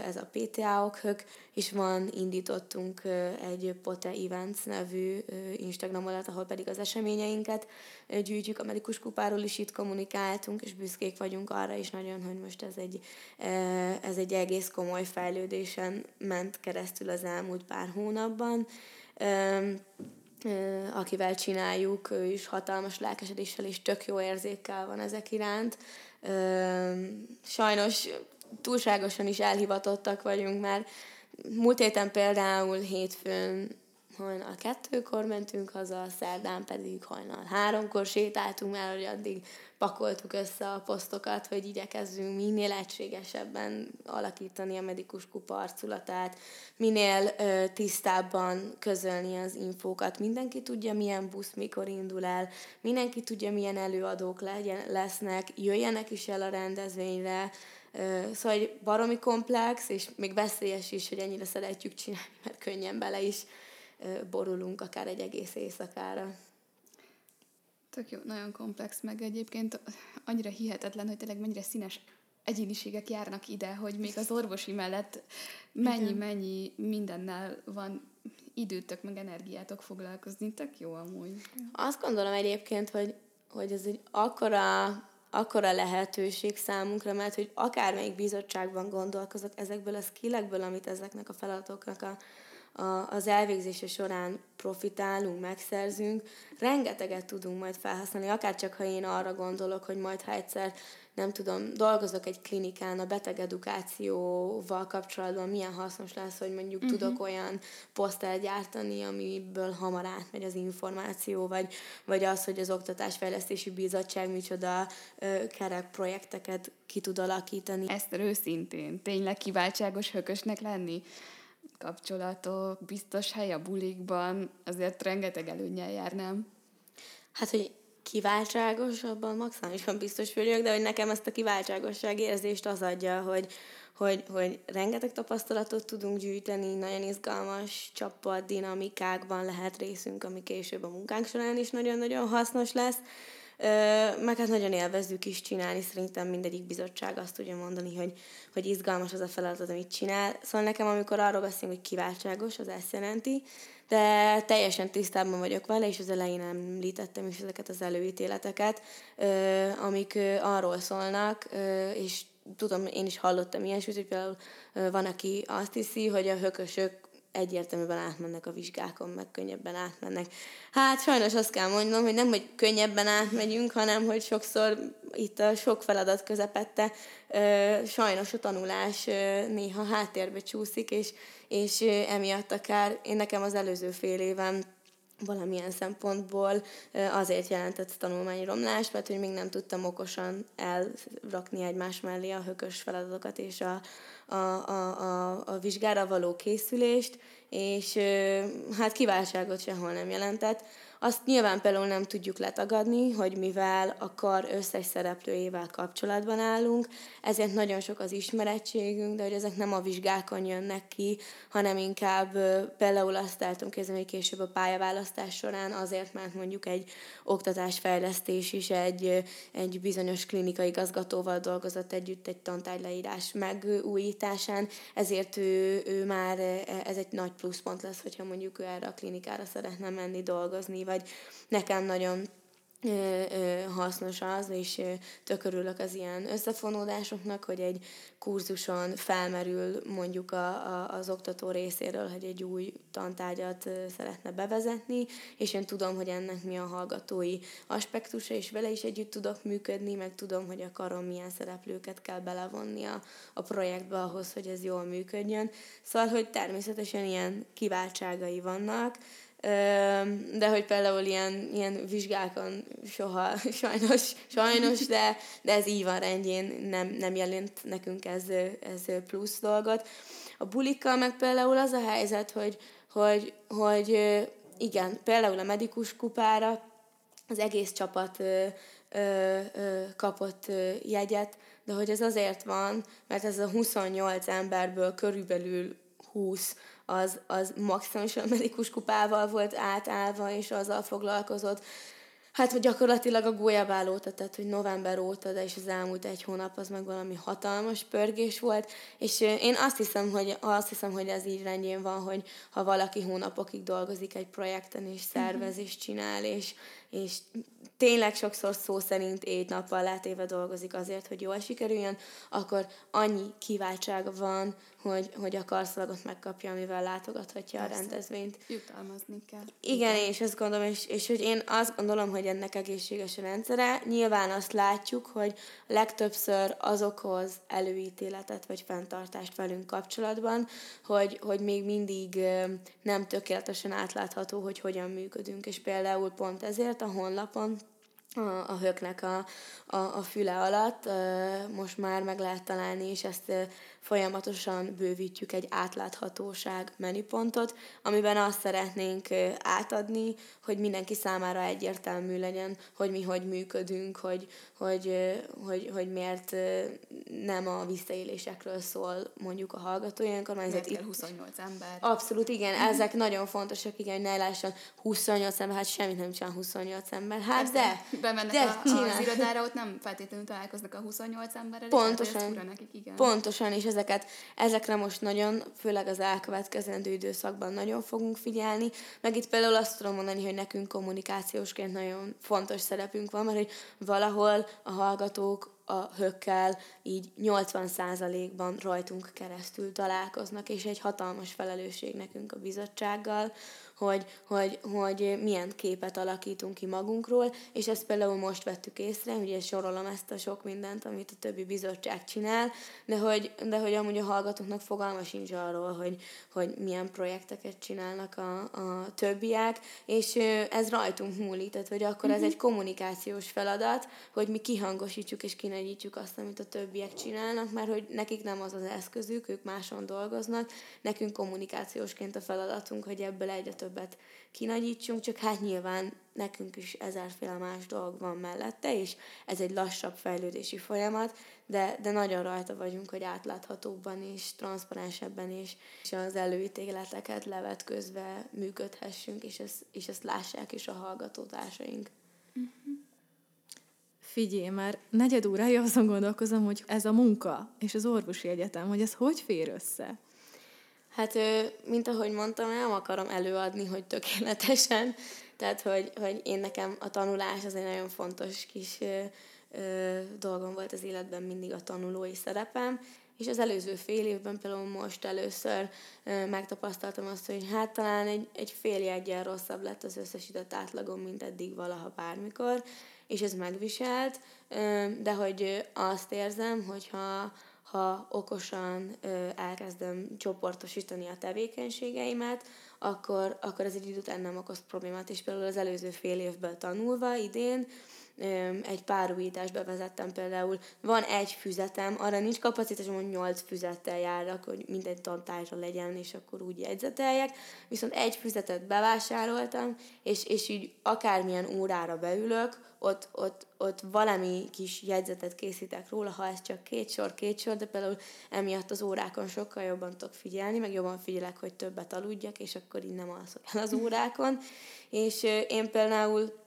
ez a PTA okhök, és van, indítottunk egy Pote Events nevű Instagram oldalt, ahol pedig az eseményeinket gyűjtjük, a medikus kupáról is itt kommunikáltunk, és büszkék vagyunk arra is nagyon, hogy most ez egy, ez egy egész komoly fejlődésen ment keresztül az elmúlt pár hónapban akivel csináljuk, ő is hatalmas lelkesedéssel és tök jó érzékkel van ezek iránt. Sajnos túlságosan is elhivatottak vagyunk, mert múlt héten például hétfőn hajnal kettőkor mentünk haza, szerdán pedig hajnal háromkor sétáltunk már, hogy addig pakoltuk össze a posztokat, hogy igyekezzünk minél egységesebben alakítani a medikus kupa arculatát, minél ö, tisztábban közölni az infókat. Mindenki tudja, milyen busz mikor indul el, mindenki tudja, milyen előadók legyen, lesznek, jöjjenek is el a rendezvényre, Szóval egy baromi komplex, és még veszélyes is, hogy ennyire szeretjük csinálni, mert könnyen bele is borulunk akár egy egész éjszakára. Tök jó, nagyon komplex, meg egyébként annyira hihetetlen, hogy tényleg mennyire színes egyéniségek járnak ide, hogy még az orvosi mellett mennyi-mennyi mindennel van időtök, meg energiátok foglalkozni. Tök jó amúgy. Azt gondolom egyébként, hogy, hogy ez egy akkora, akkora lehetőség számunkra, mert hogy akármelyik bizottságban gondolkozok ezekből a skillekből, amit ezeknek a feladatoknak a a, az elvégzése során profitálunk, megszerzünk, rengeteget tudunk majd felhasználni, akár csak ha én arra gondolok, hogy majd ha egyszer nem tudom, dolgozok egy klinikán a betegedukációval kapcsolatban, milyen hasznos lesz, hogy mondjuk uh-huh. tudok olyan posztert gyártani, amiből hamar átmegy az információ, vagy, vagy az, hogy az Oktatásfejlesztési Bizottság micsoda ö, kerek projekteket ki tud alakítani. Ezt őszintén, tényleg kiváltságos hökösnek lenni? Kapcsolatok, biztos hely a bulikban, azért rengeteg előnyel jár, nem? Hát, hogy kiváltságos, abban maximálisan biztos vagyok, de hogy nekem ezt a kiváltságosság érzést az adja, hogy, hogy, hogy rengeteg tapasztalatot tudunk gyűjteni, nagyon izgalmas csapat, dinamikákban lehet részünk, ami később a munkánk során is nagyon-nagyon hasznos lesz, meg hát nagyon élvezzük is csinálni, szerintem mindegyik bizottság azt tudja mondani, hogy, hogy izgalmas az a feladat, amit csinál. Szóval nekem, amikor arról beszélünk, hogy kiváltságos, az ezt jelenti, de teljesen tisztában vagyok vele, és az elején említettem is ezeket az előítéleteket, amik arról szólnak, és tudom, én is hallottam ilyesmit, hogy például van, aki azt hiszi, hogy a hökösök egyértelműen átmennek a vizsgákon, meg könnyebben átmennek. Hát sajnos azt kell mondnom, hogy nem, hogy könnyebben átmegyünk, hanem hogy sokszor itt a sok feladat közepette sajnos a tanulás néha háttérbe csúszik, és, és emiatt akár én nekem az előző fél évem valamilyen szempontból azért jelentett tanulmányromlást, mert hogy még nem tudtam okosan elrakni egymás mellé a hökös feladatokat és a, a, a, a, a vizsgára való készülést, és hát kiváltságot sehol nem jelentett. Azt nyilván például nem tudjuk letagadni, hogy mivel a kar összes szereplőjével kapcsolatban állunk, ezért nagyon sok az ismerettségünk, de hogy ezek nem a vizsgákon jönnek ki, hanem inkább például azt tudom képzelni, hogy később a pályaválasztás során azért, mert mondjuk egy oktatásfejlesztés is egy, egy bizonyos klinikai igazgatóval dolgozott együtt egy tantárgyleírás megújításán, ezért ő, ő már ez egy nagy pluszpont lesz, hogyha mondjuk ő erre a klinikára szeretne menni dolgozni, vagy nekem nagyon hasznos az, és tök örülök az ilyen összefonódásoknak, hogy egy kurzuson felmerül mondjuk a, a, az oktató részéről, hogy egy új tantárgyat szeretne bevezetni, és én tudom, hogy ennek mi a hallgatói aspektusa, és vele is együtt tudok működni, meg tudom, hogy a karom milyen szereplőket kell belevonni a, a projektbe ahhoz, hogy ez jól működjön. Szóval, hogy természetesen ilyen kiváltságai vannak, de hogy például ilyen, ilyen vizsgákon soha, sajnos, sajnos de, de ez így van rendjén, nem, nem jelent nekünk ez, ez plusz dolgot. A bulikkal meg például az a helyzet, hogy, hogy, hogy igen, például a medikus kupára az egész csapat ö, ö, kapott jegyet, de hogy ez azért van, mert ez a 28 emberből körülbelül 20 az, az maximálisan medikus kupával volt átállva, és azzal foglalkozott. Hát, hogy gyakorlatilag a gólyabál óta, tehát, hogy november óta, de és az elmúlt egy hónap az meg valami hatalmas pörgés volt, és én azt hiszem, hogy, azt hiszem, hogy ez így rendjén van, hogy ha valaki hónapokig dolgozik egy projekten, és szervez, és csinál, és, és tényleg sokszor szó szerint éjt nappal látéve dolgozik azért, hogy jól sikerüljön, akkor annyi kiváltsága van, hogy, hogy a karszalagot megkapja, amivel látogathatja Persze. a rendezvényt. Jutalmazni kell. Igen, Igen. és ezt gondolom, és, és hogy én azt gondolom, hogy ennek egészséges a rendszere. Nyilván azt látjuk, hogy legtöbbször azokhoz előítéletet vagy fenntartást velünk kapcsolatban, hogy, hogy még mindig nem tökéletesen átlátható, hogy hogyan működünk, és például pont ezért a honlapon a, a höknek a, a, a füle alatt. Most már meg lehet találni, és ezt folyamatosan bővítjük egy átláthatóság menüpontot, amiben azt szeretnénk átadni, hogy mindenki számára egyértelmű legyen, hogy mi hogy működünk, hogy, hogy, hogy, hogy miért nem a visszaélésekről szól mondjuk a hallgatói önkormányzat. Miért 28 ember? Abszolút, igen, ezek nagyon fontosak, igen, hogy ne lássan 28 ember, hát semmit nem csinál 28 ember. Hát Persze, de, bemennek de a, az irodára, ott nem feltétlenül találkoznak a 28 emberrel, pontosan, és hát nekik, igen. Pontosan, és ezeket, ezekre most nagyon, főleg az elkövetkezendő időszakban nagyon fogunk figyelni, meg itt például azt tudom mondani, hogy nekünk kommunikációsként nagyon fontos szerepünk van, mert hogy valahol a hallgatók a hökkel így 80%-ban rajtunk keresztül találkoznak, és egy hatalmas felelősség nekünk a bizottsággal, hogy, hogy, hogy milyen képet alakítunk ki magunkról, és ezt például most vettük észre, ugye sorolom ezt a sok mindent, amit a többi bizottság csinál, de hogy, de hogy amúgy a hallgatóknak fogalma sincs arról, hogy, hogy milyen projekteket csinálnak a, a többiek, és ez rajtunk múlik, tehát hogy akkor ez mhm. egy kommunikációs feladat, hogy mi kihangosítsuk és kinagyítjuk azt, amit a többiek csinálnak, mert hogy nekik nem az az eszközük, ők máson dolgoznak, nekünk kommunikációsként a feladatunk, hogy ebből egyre több többet kinagyítsunk, csak hát nyilván nekünk is ezerféle más dolog van mellette, és ez egy lassabb fejlődési folyamat, de, de nagyon rajta vagyunk, hogy átláthatóbban és transzparensebben és, és az előítéleteket levetközve működhessünk, és ezt, és ezt lássák is a hallgatótársaink. Figyelj, már negyed órája azon gondolkozom, hogy ez a munka és az orvosi egyetem, hogy ez hogy fér össze? Hát, mint ahogy mondtam, nem akarom előadni, hogy tökéletesen. Tehát, hogy, hogy én nekem a tanulás az egy nagyon fontos kis ö, ö, dolgom volt az életben, mindig a tanulói szerepem, és az előző fél évben például most először ö, megtapasztaltam azt, hogy hát talán egy, egy fél jegyen rosszabb lett az összesített átlagom, mint eddig valaha bármikor, és ez megviselt, ö, de hogy azt érzem, hogyha ha okosan ö, elkezdem csoportosítani a tevékenységeimet, akkor, akkor ez egy idő után nem okoz problémát. És például az előző fél évből tanulva idén egy párújítást bevezettem például. Van egy füzetem, arra nincs kapacitásom, hogy nyolc füzettel járok, hogy minden tantárra legyen, és akkor úgy jegyzeteljek. Viszont egy füzetet bevásároltam, és, és így akármilyen órára beülök, ott, ott, ott valami kis jegyzetet készítek róla, ha ez csak két sor, két sor, de például emiatt az órákon sokkal jobban tudok figyelni, meg jobban figyelek, hogy többet aludjak, és akkor így nem alszok el az órákon. És én például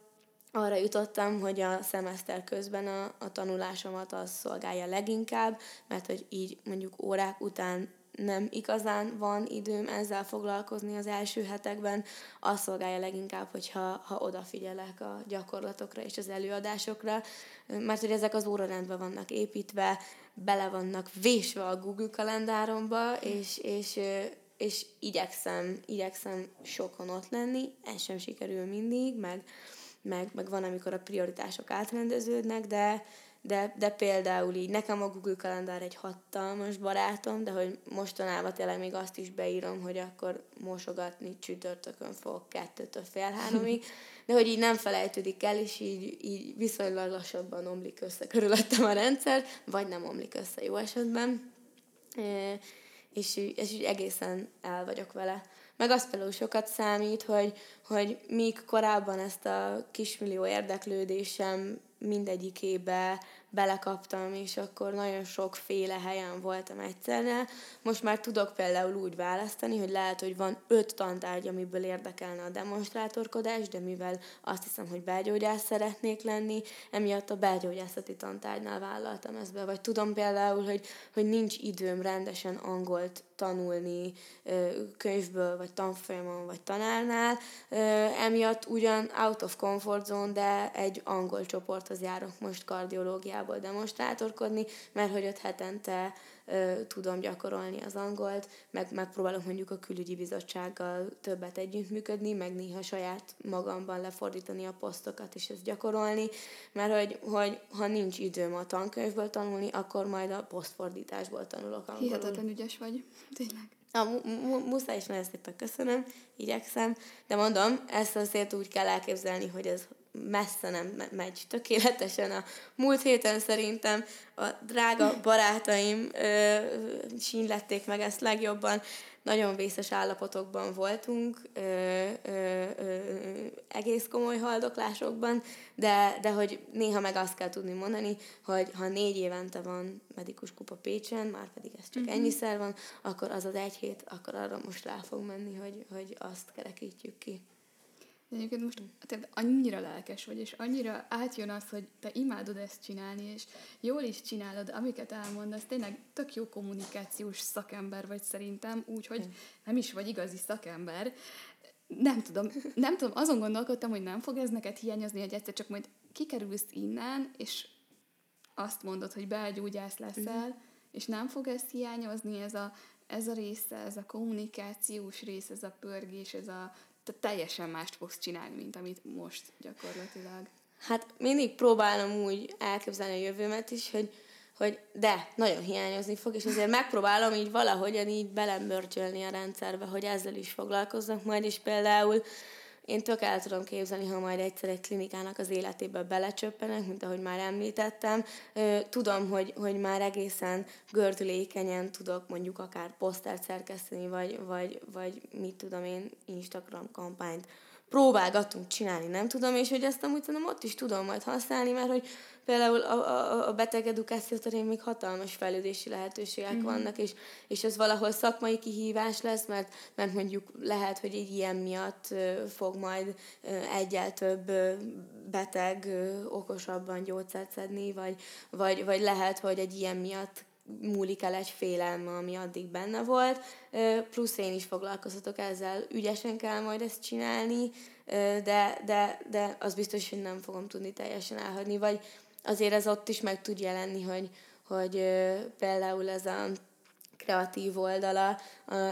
arra jutottam, hogy a szemeszter közben a, a tanulásomat az szolgálja leginkább, mert hogy így mondjuk órák után nem igazán van időm ezzel foglalkozni az első hetekben, az szolgálja leginkább, hogyha ha odafigyelek a gyakorlatokra és az előadásokra, mert hogy ezek az órarendben vannak építve, bele vannak vésve a Google kalendáromba, és, és, és igyekszem, igyekszem sokon ott lenni, ez sem sikerül mindig, meg, meg, meg van, amikor a prioritások átrendeződnek, de, de, de például így nekem a Google kalendár egy hatalmas barátom, de hogy mostanában tényleg még azt is beírom, hogy akkor mosogatni csütörtökön fogok kettőtől fél háromig, de hogy így nem felejtődik el, és így, így viszonylag lassabban omlik össze körülöttem a rendszer, vagy nem omlik össze jó esetben, és, és így egészen el vagyok vele. Meg az például sokat számít, hogy, hogy míg korábban ezt a kismillió érdeklődésem mindegyikébe belekaptam, és akkor nagyon sokféle helyen voltam egyszerre. Most már tudok például úgy választani, hogy lehet, hogy van öt tantárgy, amiből érdekelne a demonstrátorkodás, de mivel azt hiszem, hogy belgyógyász szeretnék lenni, emiatt a belgyógyászati tantárgynál vállaltam ezt be. Vagy tudom például, hogy, hogy nincs időm rendesen angolt tanulni könyvből, vagy tanfolyamon, vagy tanárnál. Emiatt ugyan out of comfort zone, de egy angol csoporthoz járok most kardiológiából demonstrátorkodni, mert hogy öt hetente tudom gyakorolni az angolt, meg megpróbálok mondjuk a külügyi bizottsággal többet együttműködni, meg néha saját magamban lefordítani a posztokat és ezt gyakorolni, mert hogy, hogy ha nincs időm a tankönyvből tanulni, akkor majd a posztfordításból tanulok angolul. Hihetetlen ügyes vagy, tényleg. A mu- mu- muszáj is nagyon szépen köszönöm, igyekszem, de mondom, ezt azért úgy kell elképzelni, hogy ez messze nem megy tökéletesen. A múlt héten szerintem a drága barátaim ö, sínlették meg ezt legjobban. Nagyon vészes állapotokban voltunk, ö, ö, ö, egész komoly haldoklásokban, de, de hogy néha meg azt kell tudni mondani, hogy ha négy évente van medikus kupa Pécsen, már pedig ez csak mm-hmm. ennyiszer van, akkor az az egy hét, akkor arra most rá fog menni, hogy, hogy azt kerekítjük ki. De egyébként most te annyira lelkes vagy, és annyira átjön az, hogy te imádod ezt csinálni, és jól is csinálod, amiket elmondasz, tényleg tök jó kommunikációs szakember vagy szerintem, úgyhogy nem is vagy igazi szakember. Nem tudom, nem tudom, azon gondolkodtam, hogy nem fog ez neked hiányozni, hogy egyszer csak majd kikerülsz innen, és azt mondod, hogy belgyógyász leszel, uh-huh. és nem fog ez hiányozni, ez a, ez a része, ez a kommunikációs rész, ez a pörgés, ez a tehát teljesen mást fogsz csinálni, mint amit most gyakorlatilag. Hát mindig próbálom úgy elképzelni a jövőmet is, hogy, hogy de, nagyon hiányozni fog, és azért megpróbálom így valahogyan így belembörcsölni a rendszerbe, hogy ezzel is foglalkoznak majd, és például én tök el tudom képzelni, ha majd egyszer egy klinikának az életébe belecsöppenek, mint ahogy már említettem. Tudom, hogy, hogy már egészen gördülékenyen tudok mondjuk akár posztert szerkeszteni, vagy, vagy, vagy mit tudom én, Instagram kampányt próbálgatunk csinálni, nem tudom, és hogy ezt amúgy szerintem ott is tudom majd használni, mert hogy például a, a, a beteg edukáció terén még hatalmas fejlődési lehetőségek mm-hmm. vannak, és, és ez valahol szakmai kihívás lesz, mert, mert mondjuk lehet, hogy egy ilyen miatt fog majd egyel több beteg okosabban gyógyszert szedni, vagy, vagy, vagy lehet, hogy egy ilyen miatt múlik el egy félelme, ami addig benne volt, plusz én is foglalkozhatok ezzel, ügyesen kell majd ezt csinálni, de, de, de az biztos, hogy nem fogom tudni teljesen elhagyni, vagy azért ez ott is meg tud jelenni, hogy, hogy például ez a kreatív oldala,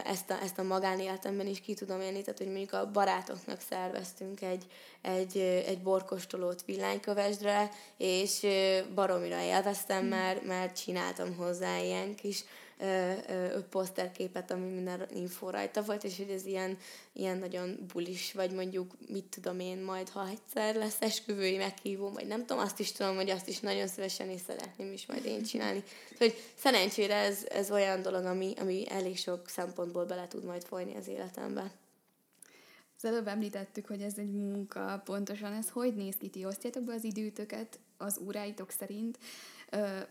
ezt a, ezt a magánéletemben is ki tudom élni, tehát hogy mondjuk a barátoknak szerveztünk egy, egy, egy borkostolót villánykövesdre, és baromira élveztem, hmm. mert, mert csináltam hozzá ilyen kis poszterképet, ami minden info rajta volt, és hogy ez ilyen, ilyen nagyon bulis, vagy mondjuk, mit tudom én, majd ha egyszer lesz esküvői meghívó, vagy nem tudom, azt is tudom, hogy azt is nagyon szívesen is szeretném is majd én csinálni. Hogy szerencsére ez, ez olyan dolog, ami, ami elég sok szempontból bele tud majd folyni az életembe. Az előbb említettük, hogy ez egy munka, pontosan ez hogy néz ki? Ti osztjátok be az időtöket az óráitok szerint,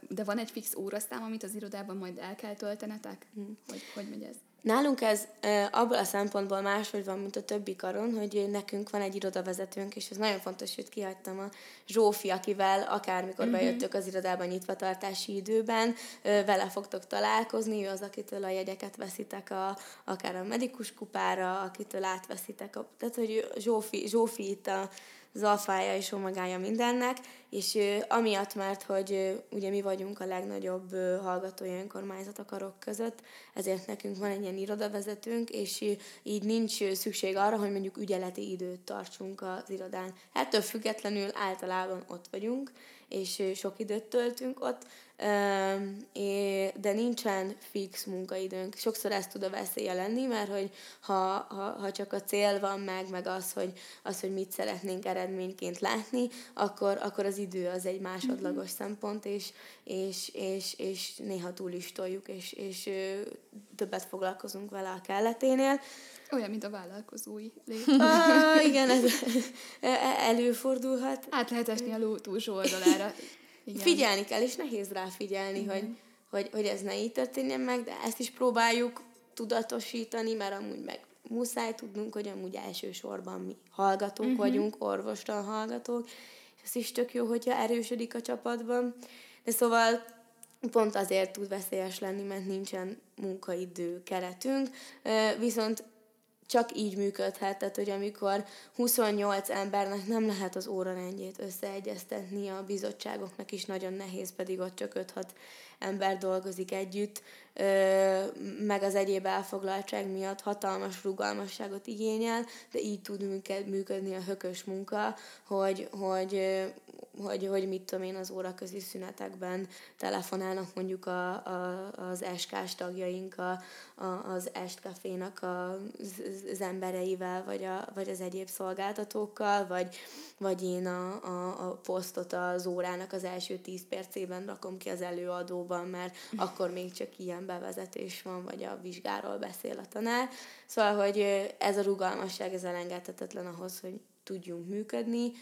de van egy fix óraszám, amit az irodában majd el kell töltenetek? Hmm. Hogy, hogy megy ez? Nálunk ez abból a szempontból máshogy van, mint a többi karon, hogy nekünk van egy irodavezetőnk, és ez nagyon fontos, hogy kihagytam a Zsófi, akivel akármikor uh-huh. bejöttök az irodában nyitvatartási időben, vele fogtok találkozni, ő az, akitől a jegyeket veszitek a, akár a medikus kupára, akitől átveszitek. A, tehát, hogy Zsófi, Zsófi itt a az alfája és omegája mindennek, és amiatt, mert hogy ugye mi vagyunk a legnagyobb hallgatói önkormányzat a karok között, ezért nekünk van egy ilyen irodavezetőnk, és így nincs szükség arra, hogy mondjuk ügyeleti időt tartsunk az irodán. Ettől függetlenül általában ott vagyunk, és sok időt töltünk ott, de nincsen fix munkaidőnk. Sokszor ez tud a veszélye lenni, mert hogy ha, ha, ha csak a cél van meg, meg az hogy, az, hogy mit szeretnénk eredményként látni, akkor, akkor az idő az egy másodlagos mm-hmm. szempont, és, és, és, és néha túl is toljuk, és, és többet foglalkozunk vele a kelleténél. Olyan, mint a vállalkozói lét. ah, igen, ez előfordulhat. Át lehet esni a ló túlsó oldalára. Igen. Figyelni kell, és nehéz rá figyelni, hogy, hogy, hogy ez ne így történjen meg, de ezt is próbáljuk tudatosítani, mert amúgy meg muszáj tudnunk, hogy amúgy elsősorban mi hallgatók uh-huh. vagyunk, orvostan hallgatók, és ez is tök jó, hogyha erősödik a csapatban. De szóval pont azért tud veszélyes lenni, mert nincsen munkaidő keretünk, viszont csak így működhet, tehát hogy amikor 28 embernek nem lehet az órarendjét összeegyeztetni, a bizottságoknak is nagyon nehéz, pedig ott csak 5-6 ember dolgozik együtt, meg az egyéb elfoglaltság miatt hatalmas rugalmasságot igényel, de így tud működni a hökös munka, hogy, hogy, hogy, hogy mit tudom én az óraközi szünetekben telefonálnak mondjuk a, a, az SK-s tagjaink a, a, az estkafénak az, az embereivel, vagy, a, vagy az egyéb szolgáltatókkal, vagy, vagy én a, a, a posztot az órának az első tíz percében rakom ki az előadóban, mert akkor még csak ilyen bevezetés van, vagy a vizsgáról beszél a tanár. Szóval, hogy ez a rugalmasság, ez elengedhetetlen ahhoz, hogy tudjunk működni.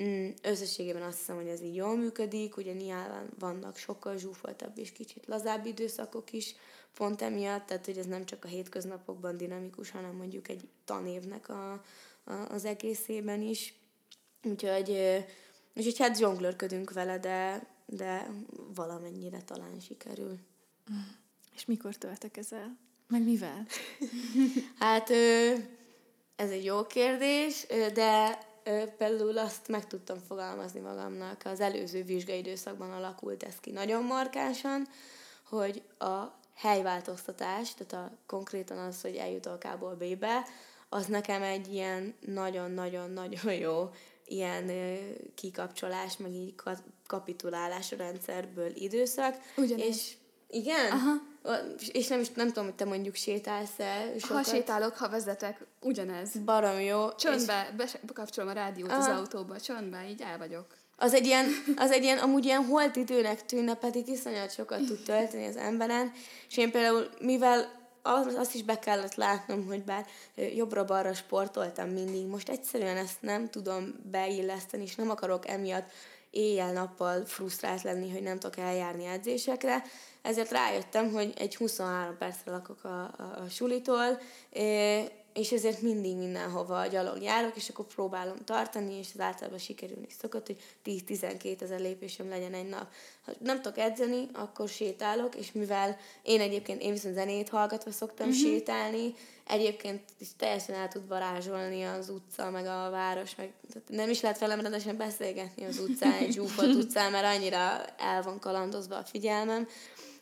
Mm, összességében azt hiszem, hogy ez így jól működik, ugye nyilván vannak sokkal zsúfoltabb és kicsit lazább időszakok is, pont emiatt, tehát hogy ez nem csak a hétköznapokban dinamikus, hanem mondjuk egy tanévnek a, a, az egészében is. Úgyhogy, úgyhogy hát zsonglőrködünk vele, de, de valamennyire talán sikerül. És mikor töltekezel? Meg mivel? hát ez egy jó kérdés, de például azt meg tudtam fogalmazni magamnak. Az előző vizsgai időszakban alakult ez ki nagyon markánsan, hogy a helyváltoztatás, tehát a, konkrétan az, hogy eljutok A-ból B-be, az nekem egy ilyen nagyon-nagyon-nagyon jó ilyen kikapcsolás, meg így kapitulálás a rendszerből időszak. Ugyanez. És igen? Aha. És nem is nem tudom, hogy te mondjuk sétálsz-e sokat. Ha sétálok, ha vezetek, ugyanez. Barom jó. Csöndbe, és... bekapcsolom a rádiót Aha. az autóba, csöndbe, így el vagyok. Az egy ilyen, az egy ilyen amúgy ilyen holt időnek tűnne, pedig iszonyat sokat tud tölteni az emberen, és én például, mivel az, azt is be kellett látnom, hogy bár jobbra-balra sportoltam mindig, most egyszerűen ezt nem tudom beilleszteni, és nem akarok emiatt éjjel-nappal frusztrált lenni, hogy nem tudok eljárni edzésekre, ezért rájöttem, hogy egy 23 percre lakok a, a, a sulitól, és ezért mindig mindenhova gyalog járok, és akkor próbálom tartani, és az általában sikerülni szokott, hogy 10-12 ezer lépésem legyen egy nap. Ha nem tudok edzeni, akkor sétálok, és mivel én egyébként, én viszont zenét hallgatva szoktam uh-huh. sétálni, egyébként is teljesen el tud varázsolni az utca, meg a város, meg nem is lehet velem rendesen beszélgetni az utcán, egy zsúfolt utcán, mert annyira el van kalandozva a figyelmem,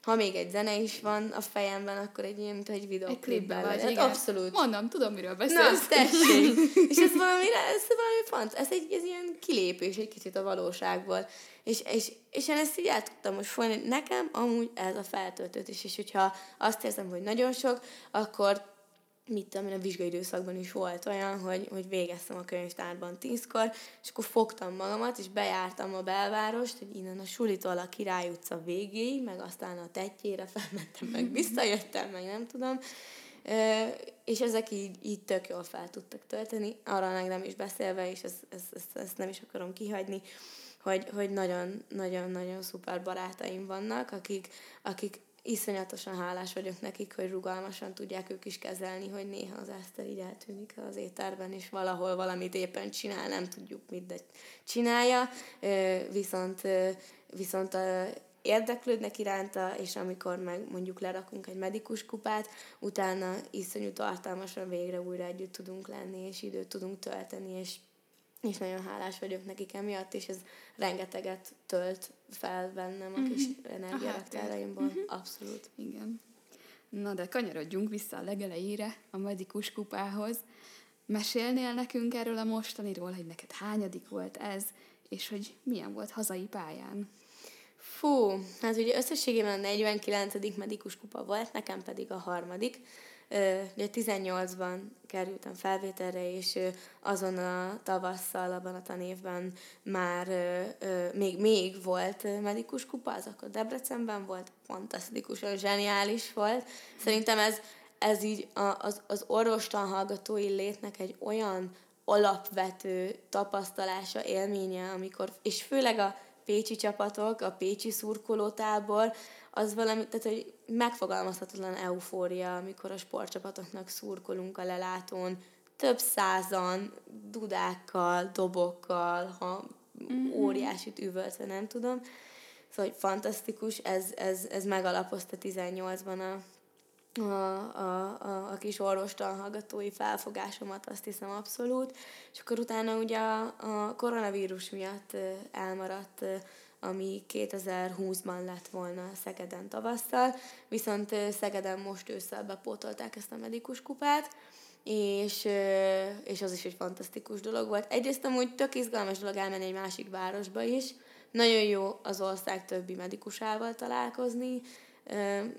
ha még egy zene is van a fejemben, akkor egy ilyen, mint egy videóklipben vagy, hát igen. Abszolút. Mondom, tudom, miről Na, beszélsz. tessék! és ez valami, ez valami fant, ez egy ez ilyen kilépés egy kicsit a valóságból. És, és, és én ezt így el tudtam most folyni, nekem amúgy ez a feltöltődés, és hogyha azt érzem, hogy nagyon sok, akkor mit tudom én, a vizsgai időszakban is volt olyan, hogy, hogy végeztem a könyvtárban tízkor, és akkor fogtam magamat, és bejártam a belvárost, hogy innen a sulitól a Király utca végéig, meg aztán a tetjére felmentem, meg visszajöttem, meg nem tudom. És ezek így, így tök jól fel tudtak tölteni, arra meg nem is beszélve, és ezt, ezt, ezt, ezt nem is akarom kihagyni, hogy, hogy nagyon, nagyon, nagyon szuper barátaim vannak, akik, akik iszonyatosan hálás vagyok nekik, hogy rugalmasan tudják ők is kezelni, hogy néha az Eszter így eltűnik az étterben, és valahol valamit éppen csinál, nem tudjuk mit, de csinálja, viszont, viszont érdeklődnek iránta, és amikor meg mondjuk lerakunk egy medikus kupát, utána iszonyú tartalmasan végre újra együtt tudunk lenni, és időt tudunk tölteni, és és nagyon hálás vagyok nekik emiatt, és ez rengeteget tölt fel bennem a kis mm-hmm. energiaraktáraimból. Mm-hmm. Abszolút. Igen. Na de kanyarodjunk vissza a legelejére, a medikus kupához. Mesélnél nekünk erről a mostaniról, hogy neked hányadik volt ez, és hogy milyen volt hazai pályán? Fú, hát ugye összességében a 49. medikus kupa volt, nekem pedig a harmadik. Ugye 18-ban kerültem felvételre, és azon a tavasszal, abban a tanévben már még, még volt medikus kupa, az akkor Debrecenben volt, fantasztikusan zseniális volt. Szerintem ez, ez így az, az orvostan hallgatói létnek egy olyan alapvető tapasztalása, élménye, amikor, és főleg a pécsi csapatok, a pécsi szurkolótábor, az valami, tehát hogy megfogalmazhatatlan eufória, amikor a sportcsapatoknak szurkolunk a lelátón, több százan, dudákkal, dobokkal, ha mm-hmm. óriásit üvöltve, nem tudom. Szóval, hogy fantasztikus, ez, ez, ez megalapozta 18-ban a, a, a, a, a kis orvostan hallgatói felfogásomat, azt hiszem abszolút. És akkor utána ugye a, a koronavírus miatt elmaradt ami 2020-ban lett volna Szegeden tavasszal, viszont Szegeden most ősszel bepótolták ezt a medikus kupát, és, és az is egy fantasztikus dolog volt. Egyrészt amúgy tök izgalmas dolog elmenni egy másik városba is, nagyon jó az ország többi medikusával találkozni,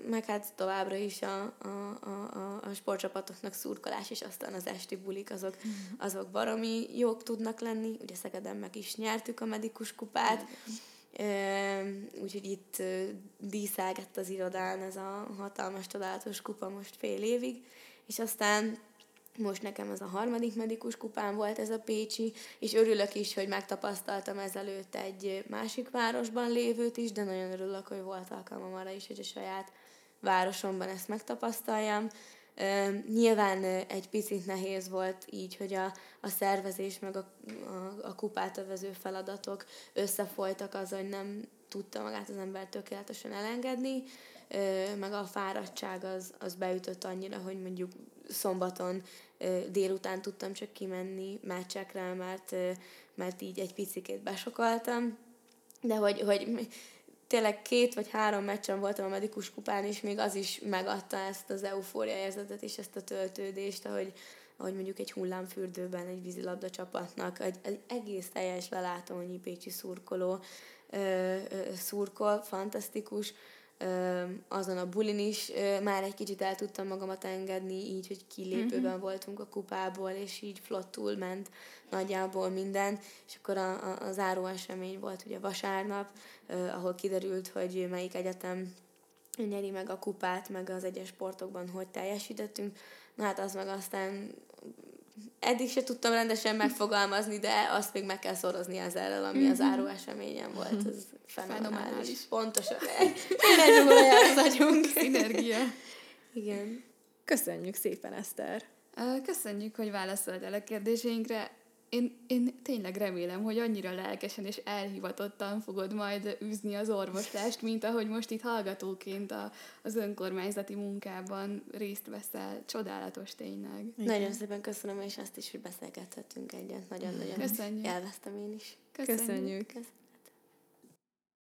meg hát továbbra is a, a, a, a sportcsapatoknak szurkolás, és aztán az esti bulik, azok, azok baromi jók tudnak lenni. Ugye Szegeden meg is nyertük a medikus kupát, úgyhogy itt díszelgett az irodán ez a hatalmas, csodálatos kupa most fél évig, és aztán most nekem ez a harmadik medikus kupám volt ez a Pécsi, és örülök is, hogy megtapasztaltam ezelőtt egy másik városban lévőt is, de nagyon örülök, hogy volt alkalmam arra is, hogy a saját városomban ezt megtapasztaljam. Nyilván egy picit nehéz volt így, hogy a, a szervezés meg a, a, a kupát övező feladatok összefolytak az, hogy nem tudta magát az ember tökéletesen elengedni, meg a fáradtság az, az beütött annyira, hogy mondjuk szombaton délután tudtam csak kimenni meccsekre, mert, mert így egy picikét besokaltam, de hogy, hogy tényleg két vagy három meccsen voltam a medikus kupán, és még az is megadta ezt az eufória érzetet és ezt a töltődést, ahogy, ahogy mondjuk egy hullámfürdőben egy vízilabda csapatnak egy, egy egész teljes lelátónyi pécsi szurkoló ö, ö, szurkol, fantasztikus, azon a bulin is már egy kicsit el tudtam magamat engedni, így, hogy kilépőben uh-huh. voltunk a kupából, és így flottul ment nagyjából minden, és akkor a, a, a záró esemény volt ugye vasárnap, ahol kiderült, hogy melyik egyetem nyeri meg a kupát, meg az egyes sportokban hogy teljesítettünk. Na hát az meg aztán eddig se tudtam rendesen megfogalmazni, de azt még meg kell szorozni ezzel, ami az záró eseményen volt. Ez fenomenális. Pontosan. Tényleg az agyunk. Szinergia. Igen. Köszönjük szépen, Eszter. Köszönjük, hogy válaszoltál a kérdéseinkre én, én tényleg remélem, hogy annyira lelkesen és elhivatottan fogod majd űzni az orvoslást, mint ahogy most itt hallgatóként a, az önkormányzati munkában részt veszel. Csodálatos tényleg. Igen. Nagyon szépen köszönöm, és azt is, hogy beszélgethettünk egyet. Nagyon-nagyon Köszönjük. élveztem én is. Köszönjük. Köszönjük.